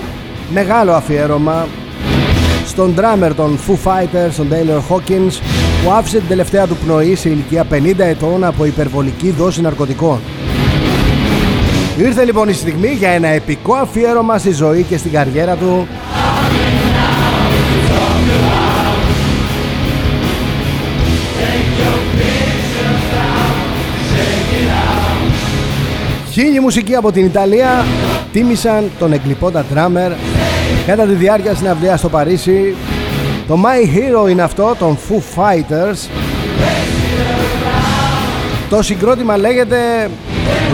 S2: μεγάλο αφιέρωμα στον drummer των Foo Fighters, τον Taylor Hawkins που άφησε την τελευταία του πνοή σε ηλικία 50 ετών από υπερβολική δόση ναρκωτικών. Ήρθε λοιπόν η στιγμή για ένα επικό αφιέρωμα στη ζωή και στην καριέρα του Χίλιοι μουσικοί από την Ιταλία τίμησαν τον εγκλυπώντα drummer κατά τη διάρκεια συναυλίας στο Παρίσι. Το My Hero είναι αυτό, των Foo Fighters. Το συγκρότημα λέγεται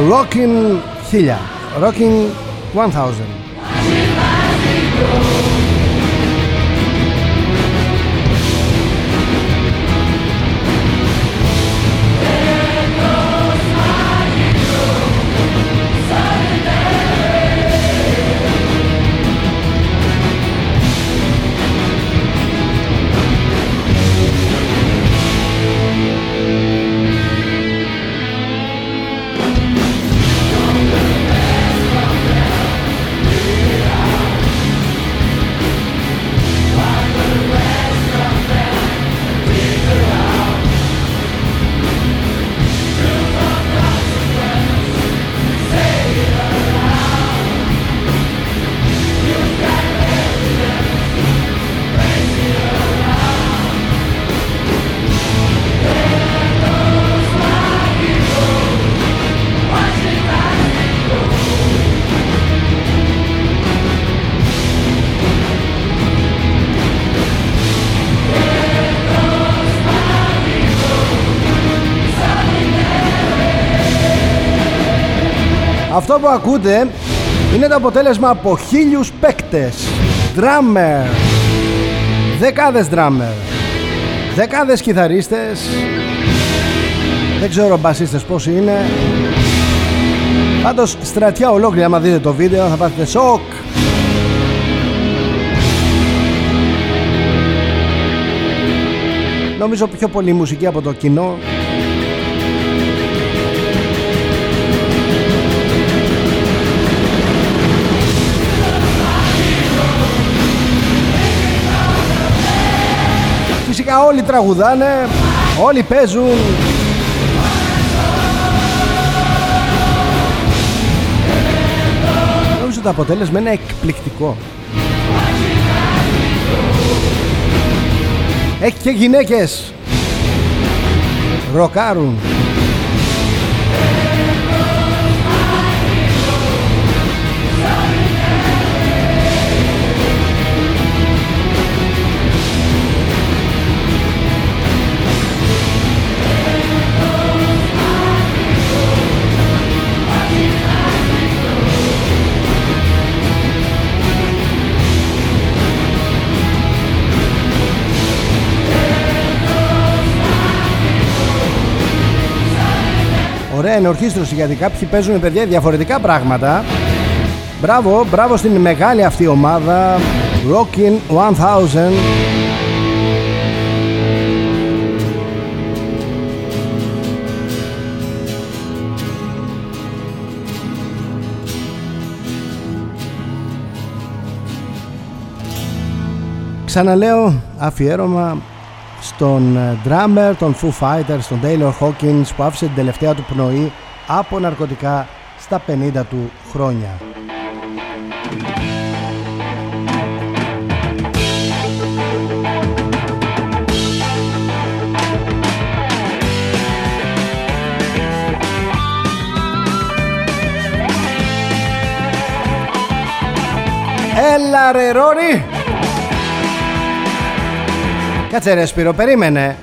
S2: Rockin' 1000, Rockin' 1000. Ακούτε είναι το αποτέλεσμα από χίλιους παίκτες. Drummer. Δεκάδες drummer. Δεκάδες κιθαρίστες. Δεν ξέρω μπασίστες πόσοι είναι. Πάντως στρατιά ολόκληρη άμα δείτε το βίντεο θα πάθετε σοκ. Νομίζω πιο πολύ μουσική από το κοινό όλοι τραγουδάνε, όλοι παίζουν. Νομίζω το αποτέλεσμα είναι εκπληκτικό. Έχει και γυναίκες. Ροκάρουν. Ωραία ενορχίστρωση γιατί κάποιοι παίζουν παιδιά διαφορετικά πράγματα. Μπράβο, μπράβο στην μεγάλη αυτή ομάδα Rockin' 1000 Ξαναλέω αφιέρωμα στον ε, drummer των Foo Fighters, τον Taylor Hawkins που άφησε την τελευταία του πνοή από ναρκωτικά στα 50 του χρόνια. Έλα ρε Ρόρι! Κάτσε ρε Σπύρο, περίμενε.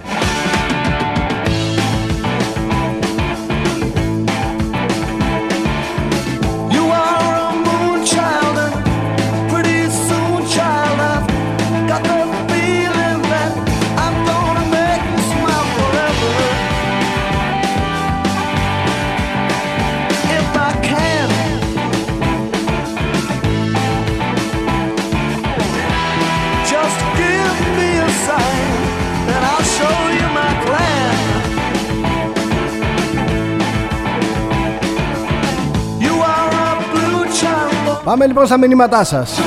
S2: Πάμε λοιπόν στα μηνύματά σας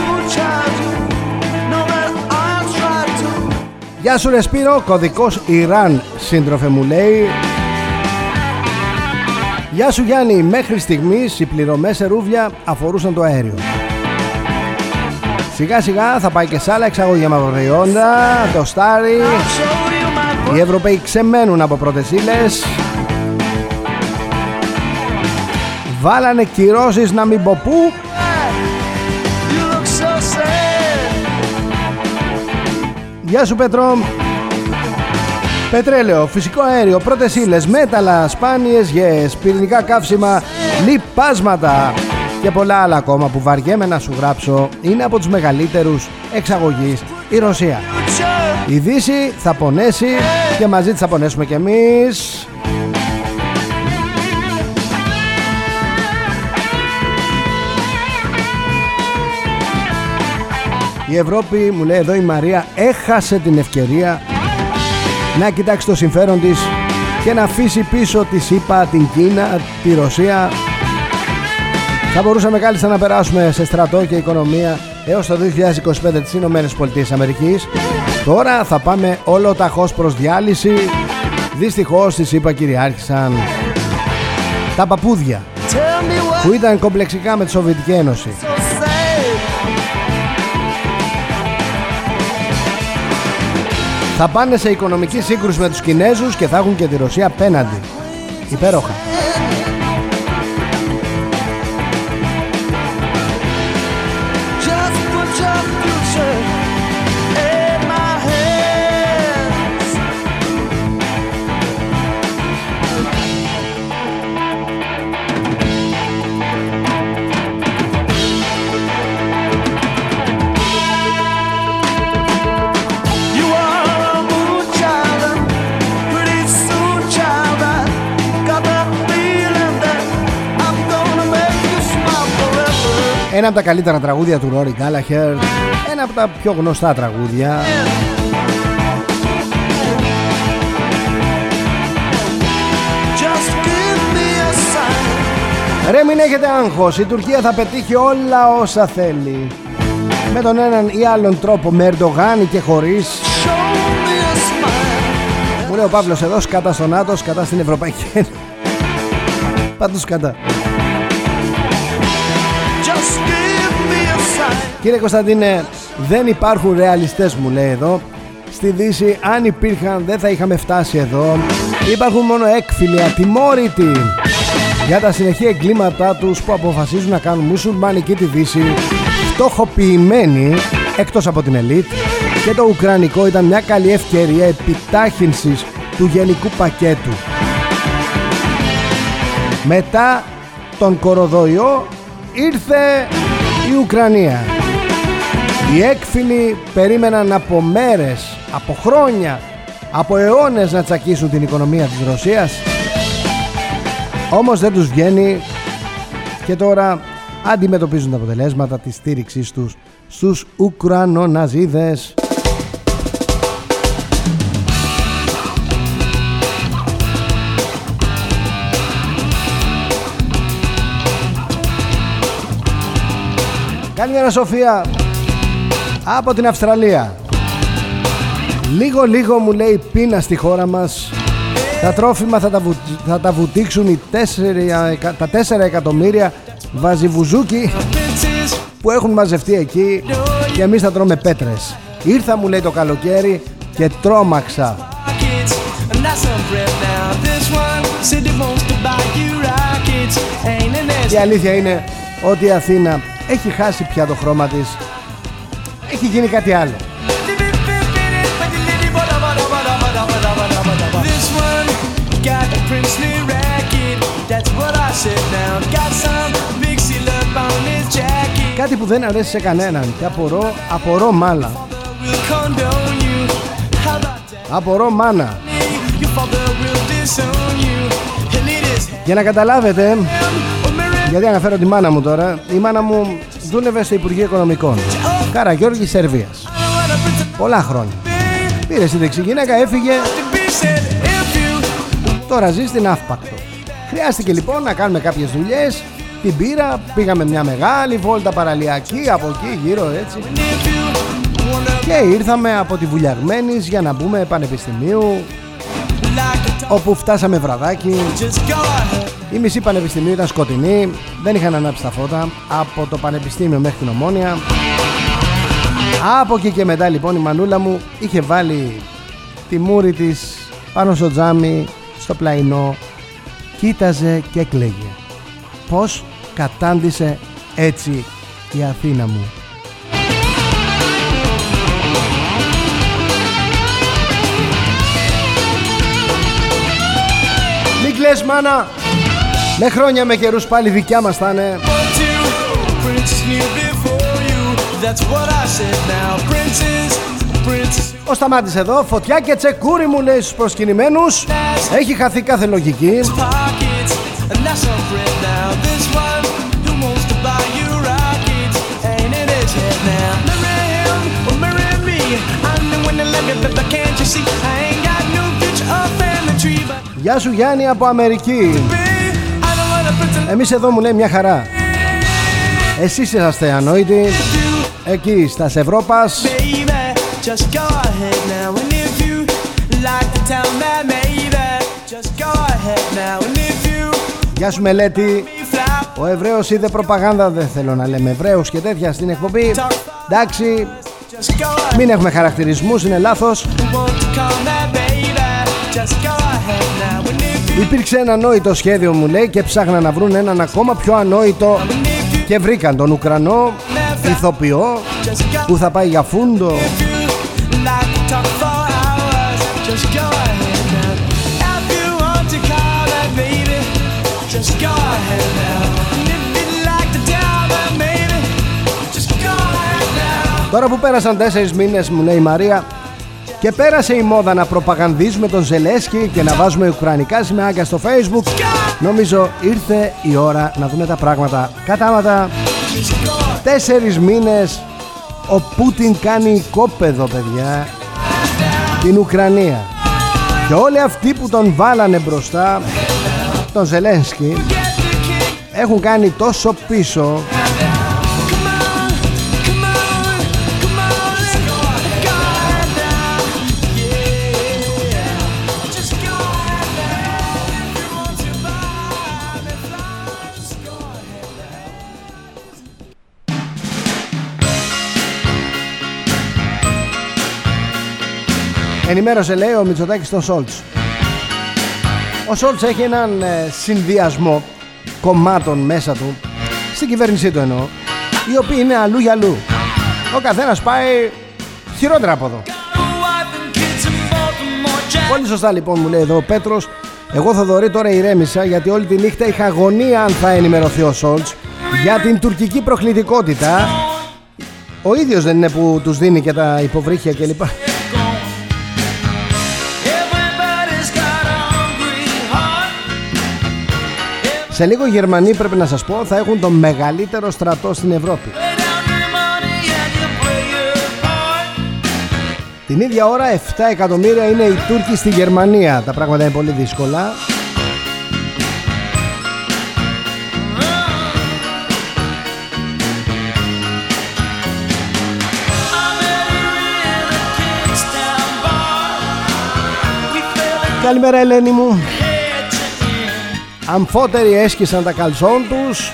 S2: Γεια σου Ρεσπίρο, κωδικός Ιράν σύντροφε μου λέει Γεια σου Γιάννη, μέχρι στιγμής οι πληρωμές σε ρούβια αφορούσαν το αέριο. Σιγά σιγά θα πάει και σε άλλα εξαγωγή προϊόντα, το στάρι. Οι Ευρωπαίοι ξεμένουν από πρώτες ύλες. Βάλανε κυρώσεις να μην πω πού. Γεια σου Πέτρο. Πετρέλαιο, φυσικό αέριο, πρώτες ύλες, μέταλλα, σπάνιες γεές, πυρηνικά καύσιμα, λιπάσματα και πολλά άλλα ακόμα που βαριέμαι να σου γράψω είναι από τους μεγαλύτερους εξαγωγείς η Ρωσία. Η Δύση θα πονέσει και μαζί της θα πονέσουμε κι εμείς. Η Ευρώπη, μου λέει εδώ η Μαρία, έχασε την ευκαιρία να κοιτάξει το συμφέρον της και να αφήσει πίσω τη ΣΥΠΑ, την Κίνα, τη Ρωσία. Θα μπορούσαμε κάλλιστα να περάσουμε σε στρατό και οικονομία έως το 2025 της Ηνωμένες Πολιτείες Αμερικής. Τώρα θα πάμε όλο ταχώς προς διάλυση. Δυστυχώς τη ΣΥΠΑ κυριάρχησαν τα παπούδια που ήταν κομπλεξικά με τη Σοβιετική Ένωση. Θα πάνε σε οικονομική σύγκρουση με τους Κινέζους και θα έχουν και τη Ρωσία απέναντι. Υπέροχα. Ένα από τα καλύτερα τραγούδια του Rory Gallagher. Ένα από τα πιο γνωστά τραγούδια. Ρε μην έχετε άγχος, η Τουρκία θα πετύχει όλα όσα θέλει. Με τον έναν ή άλλον τρόπο, με Ερντογάν και χωρίς. Μου λέει ο Παύλος εδώ σκατά στον Άτο, σκατά στην Ευρωπαϊκή Ένωση. Πάντως σκατά Κύριε Κωνσταντίνε, δεν υπάρχουν ρεαλιστές μου λέει εδώ. Στη Δύση αν υπήρχαν δεν θα είχαμε φτάσει εδώ. Υπάρχουν μόνο έκφυλοι ατιμόρυτοι για τα συνεχή εγκλήματά τους που αποφασίζουν να κάνουν μουσουλμανική τη Δύση φτωχοποιημένοι εκτός από την ελίτ και το Ουκρανικό ήταν μια καλή ευκαιρία επιτάχυνσης του γενικού πακέτου. Μετά τον κοροδοϊό ήρθε η Ουκρανία. Οι έκφυλοι περίμεναν από μέρες, από χρόνια, από αιώνες να τσακίσουν την οικονομία της Ρωσίας. Όμως δεν τους βγαίνει και τώρα αντιμετωπίζουν τα αποτελέσματα της στήριξής τους στους Ουκρανοναζίδες. Καλημέρα Σοφία από την Αυστραλία. Λίγο λίγο μου λέει πείνα στη χώρα μας. Τα τρόφιμα θα τα, βου... θα τα βουτήξουν οι 4... τα 4 εκατομμύρια βαζιβουζούκι που έχουν μαζευτεί εκεί και εμείς θα τρώμε πέτρες. Ήρθα μου λέει το καλοκαίρι και τρόμαξα. Η αλήθεια είναι ότι η Αθήνα έχει χάσει πια το χρώμα της έχει γίνει κάτι άλλο. Κάτι που δεν αρέσει σε κανέναν και απορώ, απορώ μάνα. Απορώ μάνα. Για να καταλάβετε γιατί αναφέρω τη μάνα μου τώρα Η μάνα μου δούλευε στο Υπουργείο Οικονομικών Καραγιώργη Σερβίας. Πολλά χρόνια. Πήρε στη δεξί γυναίκα, έφυγε. Τώρα ζει στην Αύπακτο. Χρειάστηκε λοιπόν να κάνουμε κάποιες δουλειές. Την πήρα, πήγαμε μια μεγάλη βόλτα παραλιακή Από εκεί γύρω έτσι. Και ήρθαμε από τη Βουλιαγμένης Για να μπούμε πανεπιστημίου Όπου φτάσαμε βραδάκι. Η μισή πανεπιστημίου ήταν σκοτεινή, δεν είχαν ανάψει τα φώτα. Από το πανεπιστήμιο μέχρι την Ομόνια. Από εκεί και μετά λοιπόν η μανούλα μου είχε βάλει τη μούρη της πάνω στο τζάμι, στο πλαϊνό, κοίταζε και κλαίγε. Πώς κατάντησε έτσι η Αθήνα μου. Μην κλαις μάνα! Με χρόνια με καιρούς πάλι δικιά μας θα είναι. Ο Σταμάτης εδώ, φωτιά και τσεκούρι μου λέει στους προσκυνημένους. Έχει χαθεί κάθε λογική. Γεια σου Γιάννη από Αμερική. Εμείς εδώ μου λέει μια χαρά. Εσείς είσαστε ανόητοι Εκεί στα Ευρώπας. Γεια σου Μελέτη. Ο Εβραίος είδε προπαγάνδα Δεν θέλω να λέμε Εβραίος και τέτοια στην εκπομπή. Εντάξει Μην έχουμε χαρακτηρισμούς Είναι λάθος. Υπήρξε ένα ανόητο σχέδιο μου λέει και ψάχναν να βρουν έναν ακόμα πιο ανόητο. Και βρήκαν τον Ουκρανό ηθοποιό που θα πάει για φούντο. Τώρα που πέρασαν τέσσερις μήνες μου λέει η Μαρία και πέρασε η μόδα να προπαγανδίζουμε τον Ζελέσκι και να βάζουμε ουκρανικά σημαίακια στο facebook Νομίζω ήρθε η ώρα να δούμε τα πράγματα. Κατάματα Τέσσερις μήνες ο Πούτιν κάνει κόπεδο παιδιά Την Ουκρανία. Και όλοι αυτοί που τον βάλανε μπροστά Τον Ζελένσκι Έχουν κάνει τόσο πίσω Ενημέρωσε λέει ο Μητσοτάκης τον Σόλτς Ο Σόλτς έχει έναν ε, συνδυασμό κομμάτων μέσα του Στην κυβέρνησή του εννοώ Οι οποίοι είναι αλλού για αλλού Ο καθένας πάει χειρότερα από εδώ Πολύ σωστά λοιπόν μου λέει εδώ ο Πέτρος εγώ θα δωρεί τώρα ηρέμησα γιατί όλη τη νύχτα είχα αγωνία αν θα ενημερωθεί ο Σόλτς για την τουρκική προκλητικότητα. Ο ίδιος δεν είναι που τους δίνει και τα υποβρύχια κλπ. Σε λίγο οι Γερμανοί πρέπει να σας πω θα έχουν το μεγαλύτερο στρατό στην Ευρώπη. Την ίδια ώρα 7 εκατομμύρια είναι οι Τούρκοι στη Γερμανία. Τα πράγματα είναι πολύ δύσκολα. Καλημέρα Ελένη μου Αμφότεροι έσκησαν τα καλσόν τους.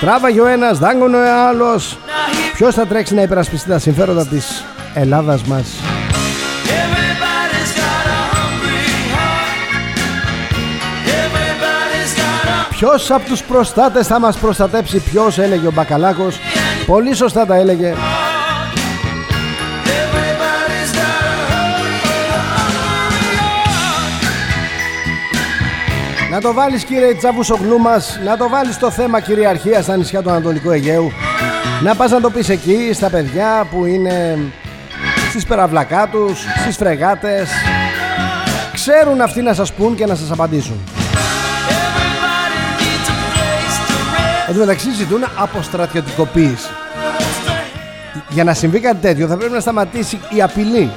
S2: Τράβαγε ο ένας, δάγκωνε ο άλλος. Ποιος θα τρέξει να υπερασπιστεί τα συμφέροντα της Ελλάδας μας; Ποιος από τους προστάτες θα μας προστατέψει; Ποιος έλεγε ο Μπακαλάκος. Πολύ σωστά τα έλεγε Να το βάλεις κύριε Τσαβουσογλού μας. Να το βάλεις το θέμα κυριαρχία στα νησιά του Ανατολικού Αιγαίου. Να πας να το πεις εκεί στα παιδιά που είναι Στις περαβλακά τους Στις φρεγάτες. Ξέρουν αυτοί να σας πούν και να σας απαντήσουν. Εν τω μεταξύ ζητούν αποστρατιωτικοποίηση. Για να συμβεί κάτι τέτοιο θα πρέπει να σταματήσει η απειλή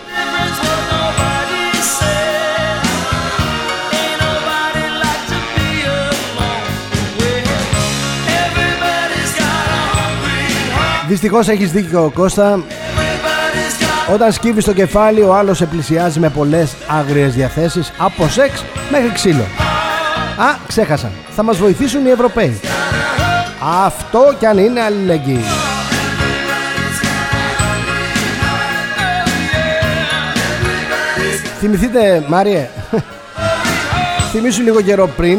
S2: Δυστυχώς έχεις δίκιο Κώστα Όταν σκύβεις το κεφάλι ο άλλος σε πλησιάζει με πολλές άγριες διαθέσεις Από σεξ μέχρι ξύλο Α, ξέχασα. Θα μας βοηθήσουν οι Ευρωπαίοι. Αυτό κι αν είναι αλληλεγγύη. Θυμηθείτε, Μάριε, θυμήσου λίγο καιρό πριν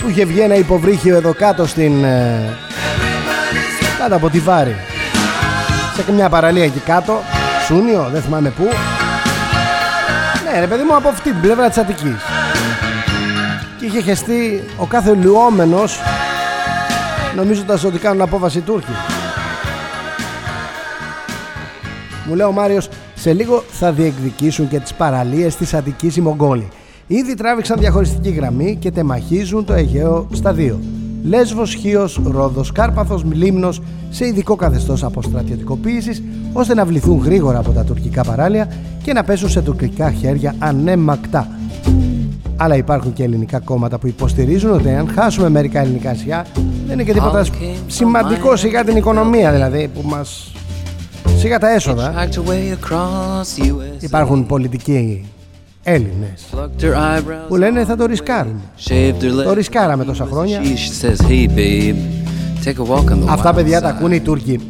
S2: που είχε βγει ένα υποβρύχιο εδώ κάτω στην... ε, κάτω από τη Βάρη. Σε μια παραλία εκεί κάτω, Σούνιο, δεν θυμάμαι πού. Ναι, ρε παιδί μου, από αυτή την πλευρά της Αττικής. Και είχε χεστεί ο κάθε λουόμενος νομίζοντας ότι κάνουν απόβαση οι Τούρκοι. Μου λέει ο Μάριος, σε λίγο θα διεκδικήσουν και τις παραλίες της Αττικής οι Μογγόλοι. Ήδη τράβηξαν διαχωριστική γραμμή και τεμαχίζουν το Αιγαίο στα δύο. Λέσβος, Χίος, Ρόδος, Κάρπαθος, Λίμνος σε ειδικό καθεστώς αποστρατιωτικοποίησης ώστε να βληθούν γρήγορα από τα τουρκικά παράλια και να πέσουν σε τουρκικά χέρια ανέμακτά. Αλλά υπάρχουν και ελληνικά κόμματα που υποστηρίζουν ότι αν χάσουμε μερικά ελληνικά νησιά δεν είναι και τίποτα σημαντικό σιγά την οικονομία δηλαδή που μας σιγά τα έσοδα.
S3: Tracked away across US.
S2: Υπάρχουν πολιτικοί Έλληνες
S3: Plucked her eyebrows.
S2: που λένε θα το ρισκάρουμε.
S3: Shaved her
S2: Το
S3: legs.
S2: ρισκάραμε τόσα χρόνια.
S3: She, she says, hey babe, take a walk on the
S2: Αυτά
S3: wild
S2: παιδιά τα
S3: side.
S2: ακούνε οι Τούρκοι.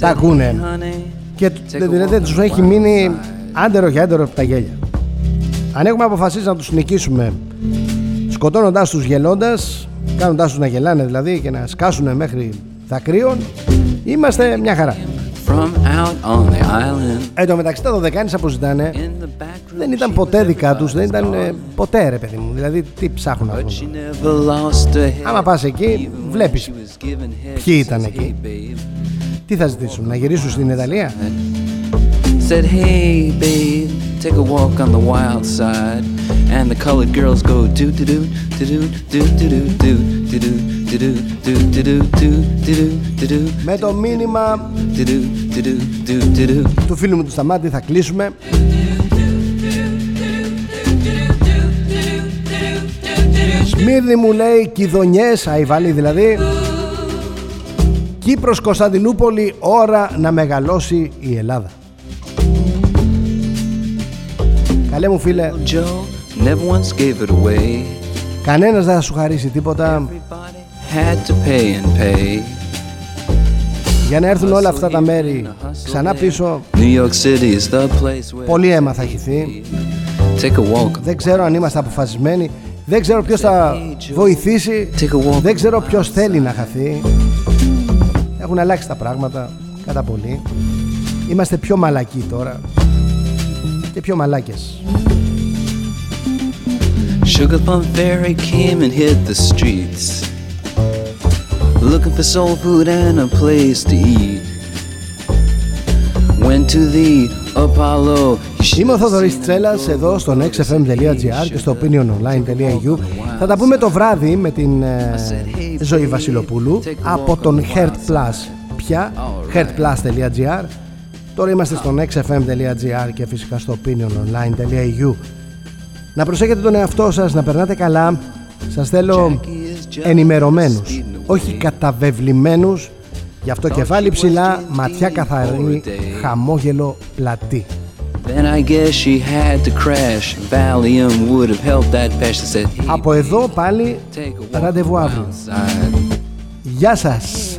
S2: Τα ακούνε.
S3: Honey,
S2: Και δεν δεν τους έχει μείνει άντερο και άντερο από τα γέλια. Αν έχουμε αποφασίσει να τους νικήσουμε σκοτώνοντάς τους γελώντας, κάνοντάς τους να γελάνε δηλαδή και να σκάσουν μέχρι δακρύων, είμαστε μια χαρά.
S3: From out on the island.
S2: Εν τω μεταξύ τα δωδεκάνησα που ζητάνε
S3: In the back room,
S2: δεν ήταν
S3: she
S2: ποτέ
S3: was
S2: δικά τους, δεν ήταν
S3: everybody's
S2: ε,
S3: dog.
S2: ποτέ ρε παιδί μου. Δηλαδή τι ψάχνουν να
S3: But
S2: βρουν.
S3: she never lost her head.
S2: Άμα πας εκεί,
S3: Even when
S2: βλέπεις
S3: she was giving head,
S2: ποιοι
S3: she
S2: ήταν
S3: says,
S2: εκεί.
S3: "Hey, babe."
S2: Τι θα ζητήσουν, να γυρίσουν στην Ιταλία;
S3: Said, hey, babe, take a walk on the wild side. And the colored girls go do do do do do do do do do do do do do do do do do do do
S2: Με το μήνυμα
S3: do do do do do do do
S2: του φίλου μου του Σταμάτη θα κλείσουμε. Σμύρνη μου λέει Κιδονιές, Αϊβάλη δηλαδή Κύπρος Κωνσταντινούπολη ώρα να μεγαλώσει η Ελλάδα Καλέ μου φίλε
S3: Joe never once gave it away.
S2: Κανένας δεν θα σου χαρίσει τίποτα.
S3: Everybody had to pay and pay.
S2: Για να έρθουν όλα αυτά τα μέρη ξανά πίσω.
S3: New York City is the place where
S2: Πολύ αίμα θα χυθεί.
S3: Take a walk.
S2: Δεν ξέρω αν είμαστε αποφασισμένοι. Δεν ξέρω ποιος θα βοηθήσει.
S3: Take a walk.
S2: Δεν ξέρω ποιος θέλει να χαθεί. Έχουν αλλάξει τα πράγματα Κατά πολύ. Είμαστε πιο μαλακοί τώρα Και πιο μαλάκες
S3: Sugar Plum Fairy came and hit the streets. Looking for soul food and a place to eat. Went to the Apollo.
S2: Είμαι ο Θοδωρής Τσέλας εδώ στο nextfm.gr και στο opiniononline.eu Θα τα πούμε το βράδυ με την ε, Ζωή Βασιλοπούλου από τον Heart Plus πια heartplus.gr Τώρα είμαστε στο nextfm.gr και φυσικά στο opiniononline.eu να προσέχετε τον εαυτό σας, να περνάτε καλά. Σας θέλω ενημερωμένους, όχι καταβεβλημένους. Γι' αυτό κεφάλι ψηλά, ματιά καθαρή, χαμόγελο πλατή. Από εδώ πάλι ραντεβού αύριο. Γεια σας!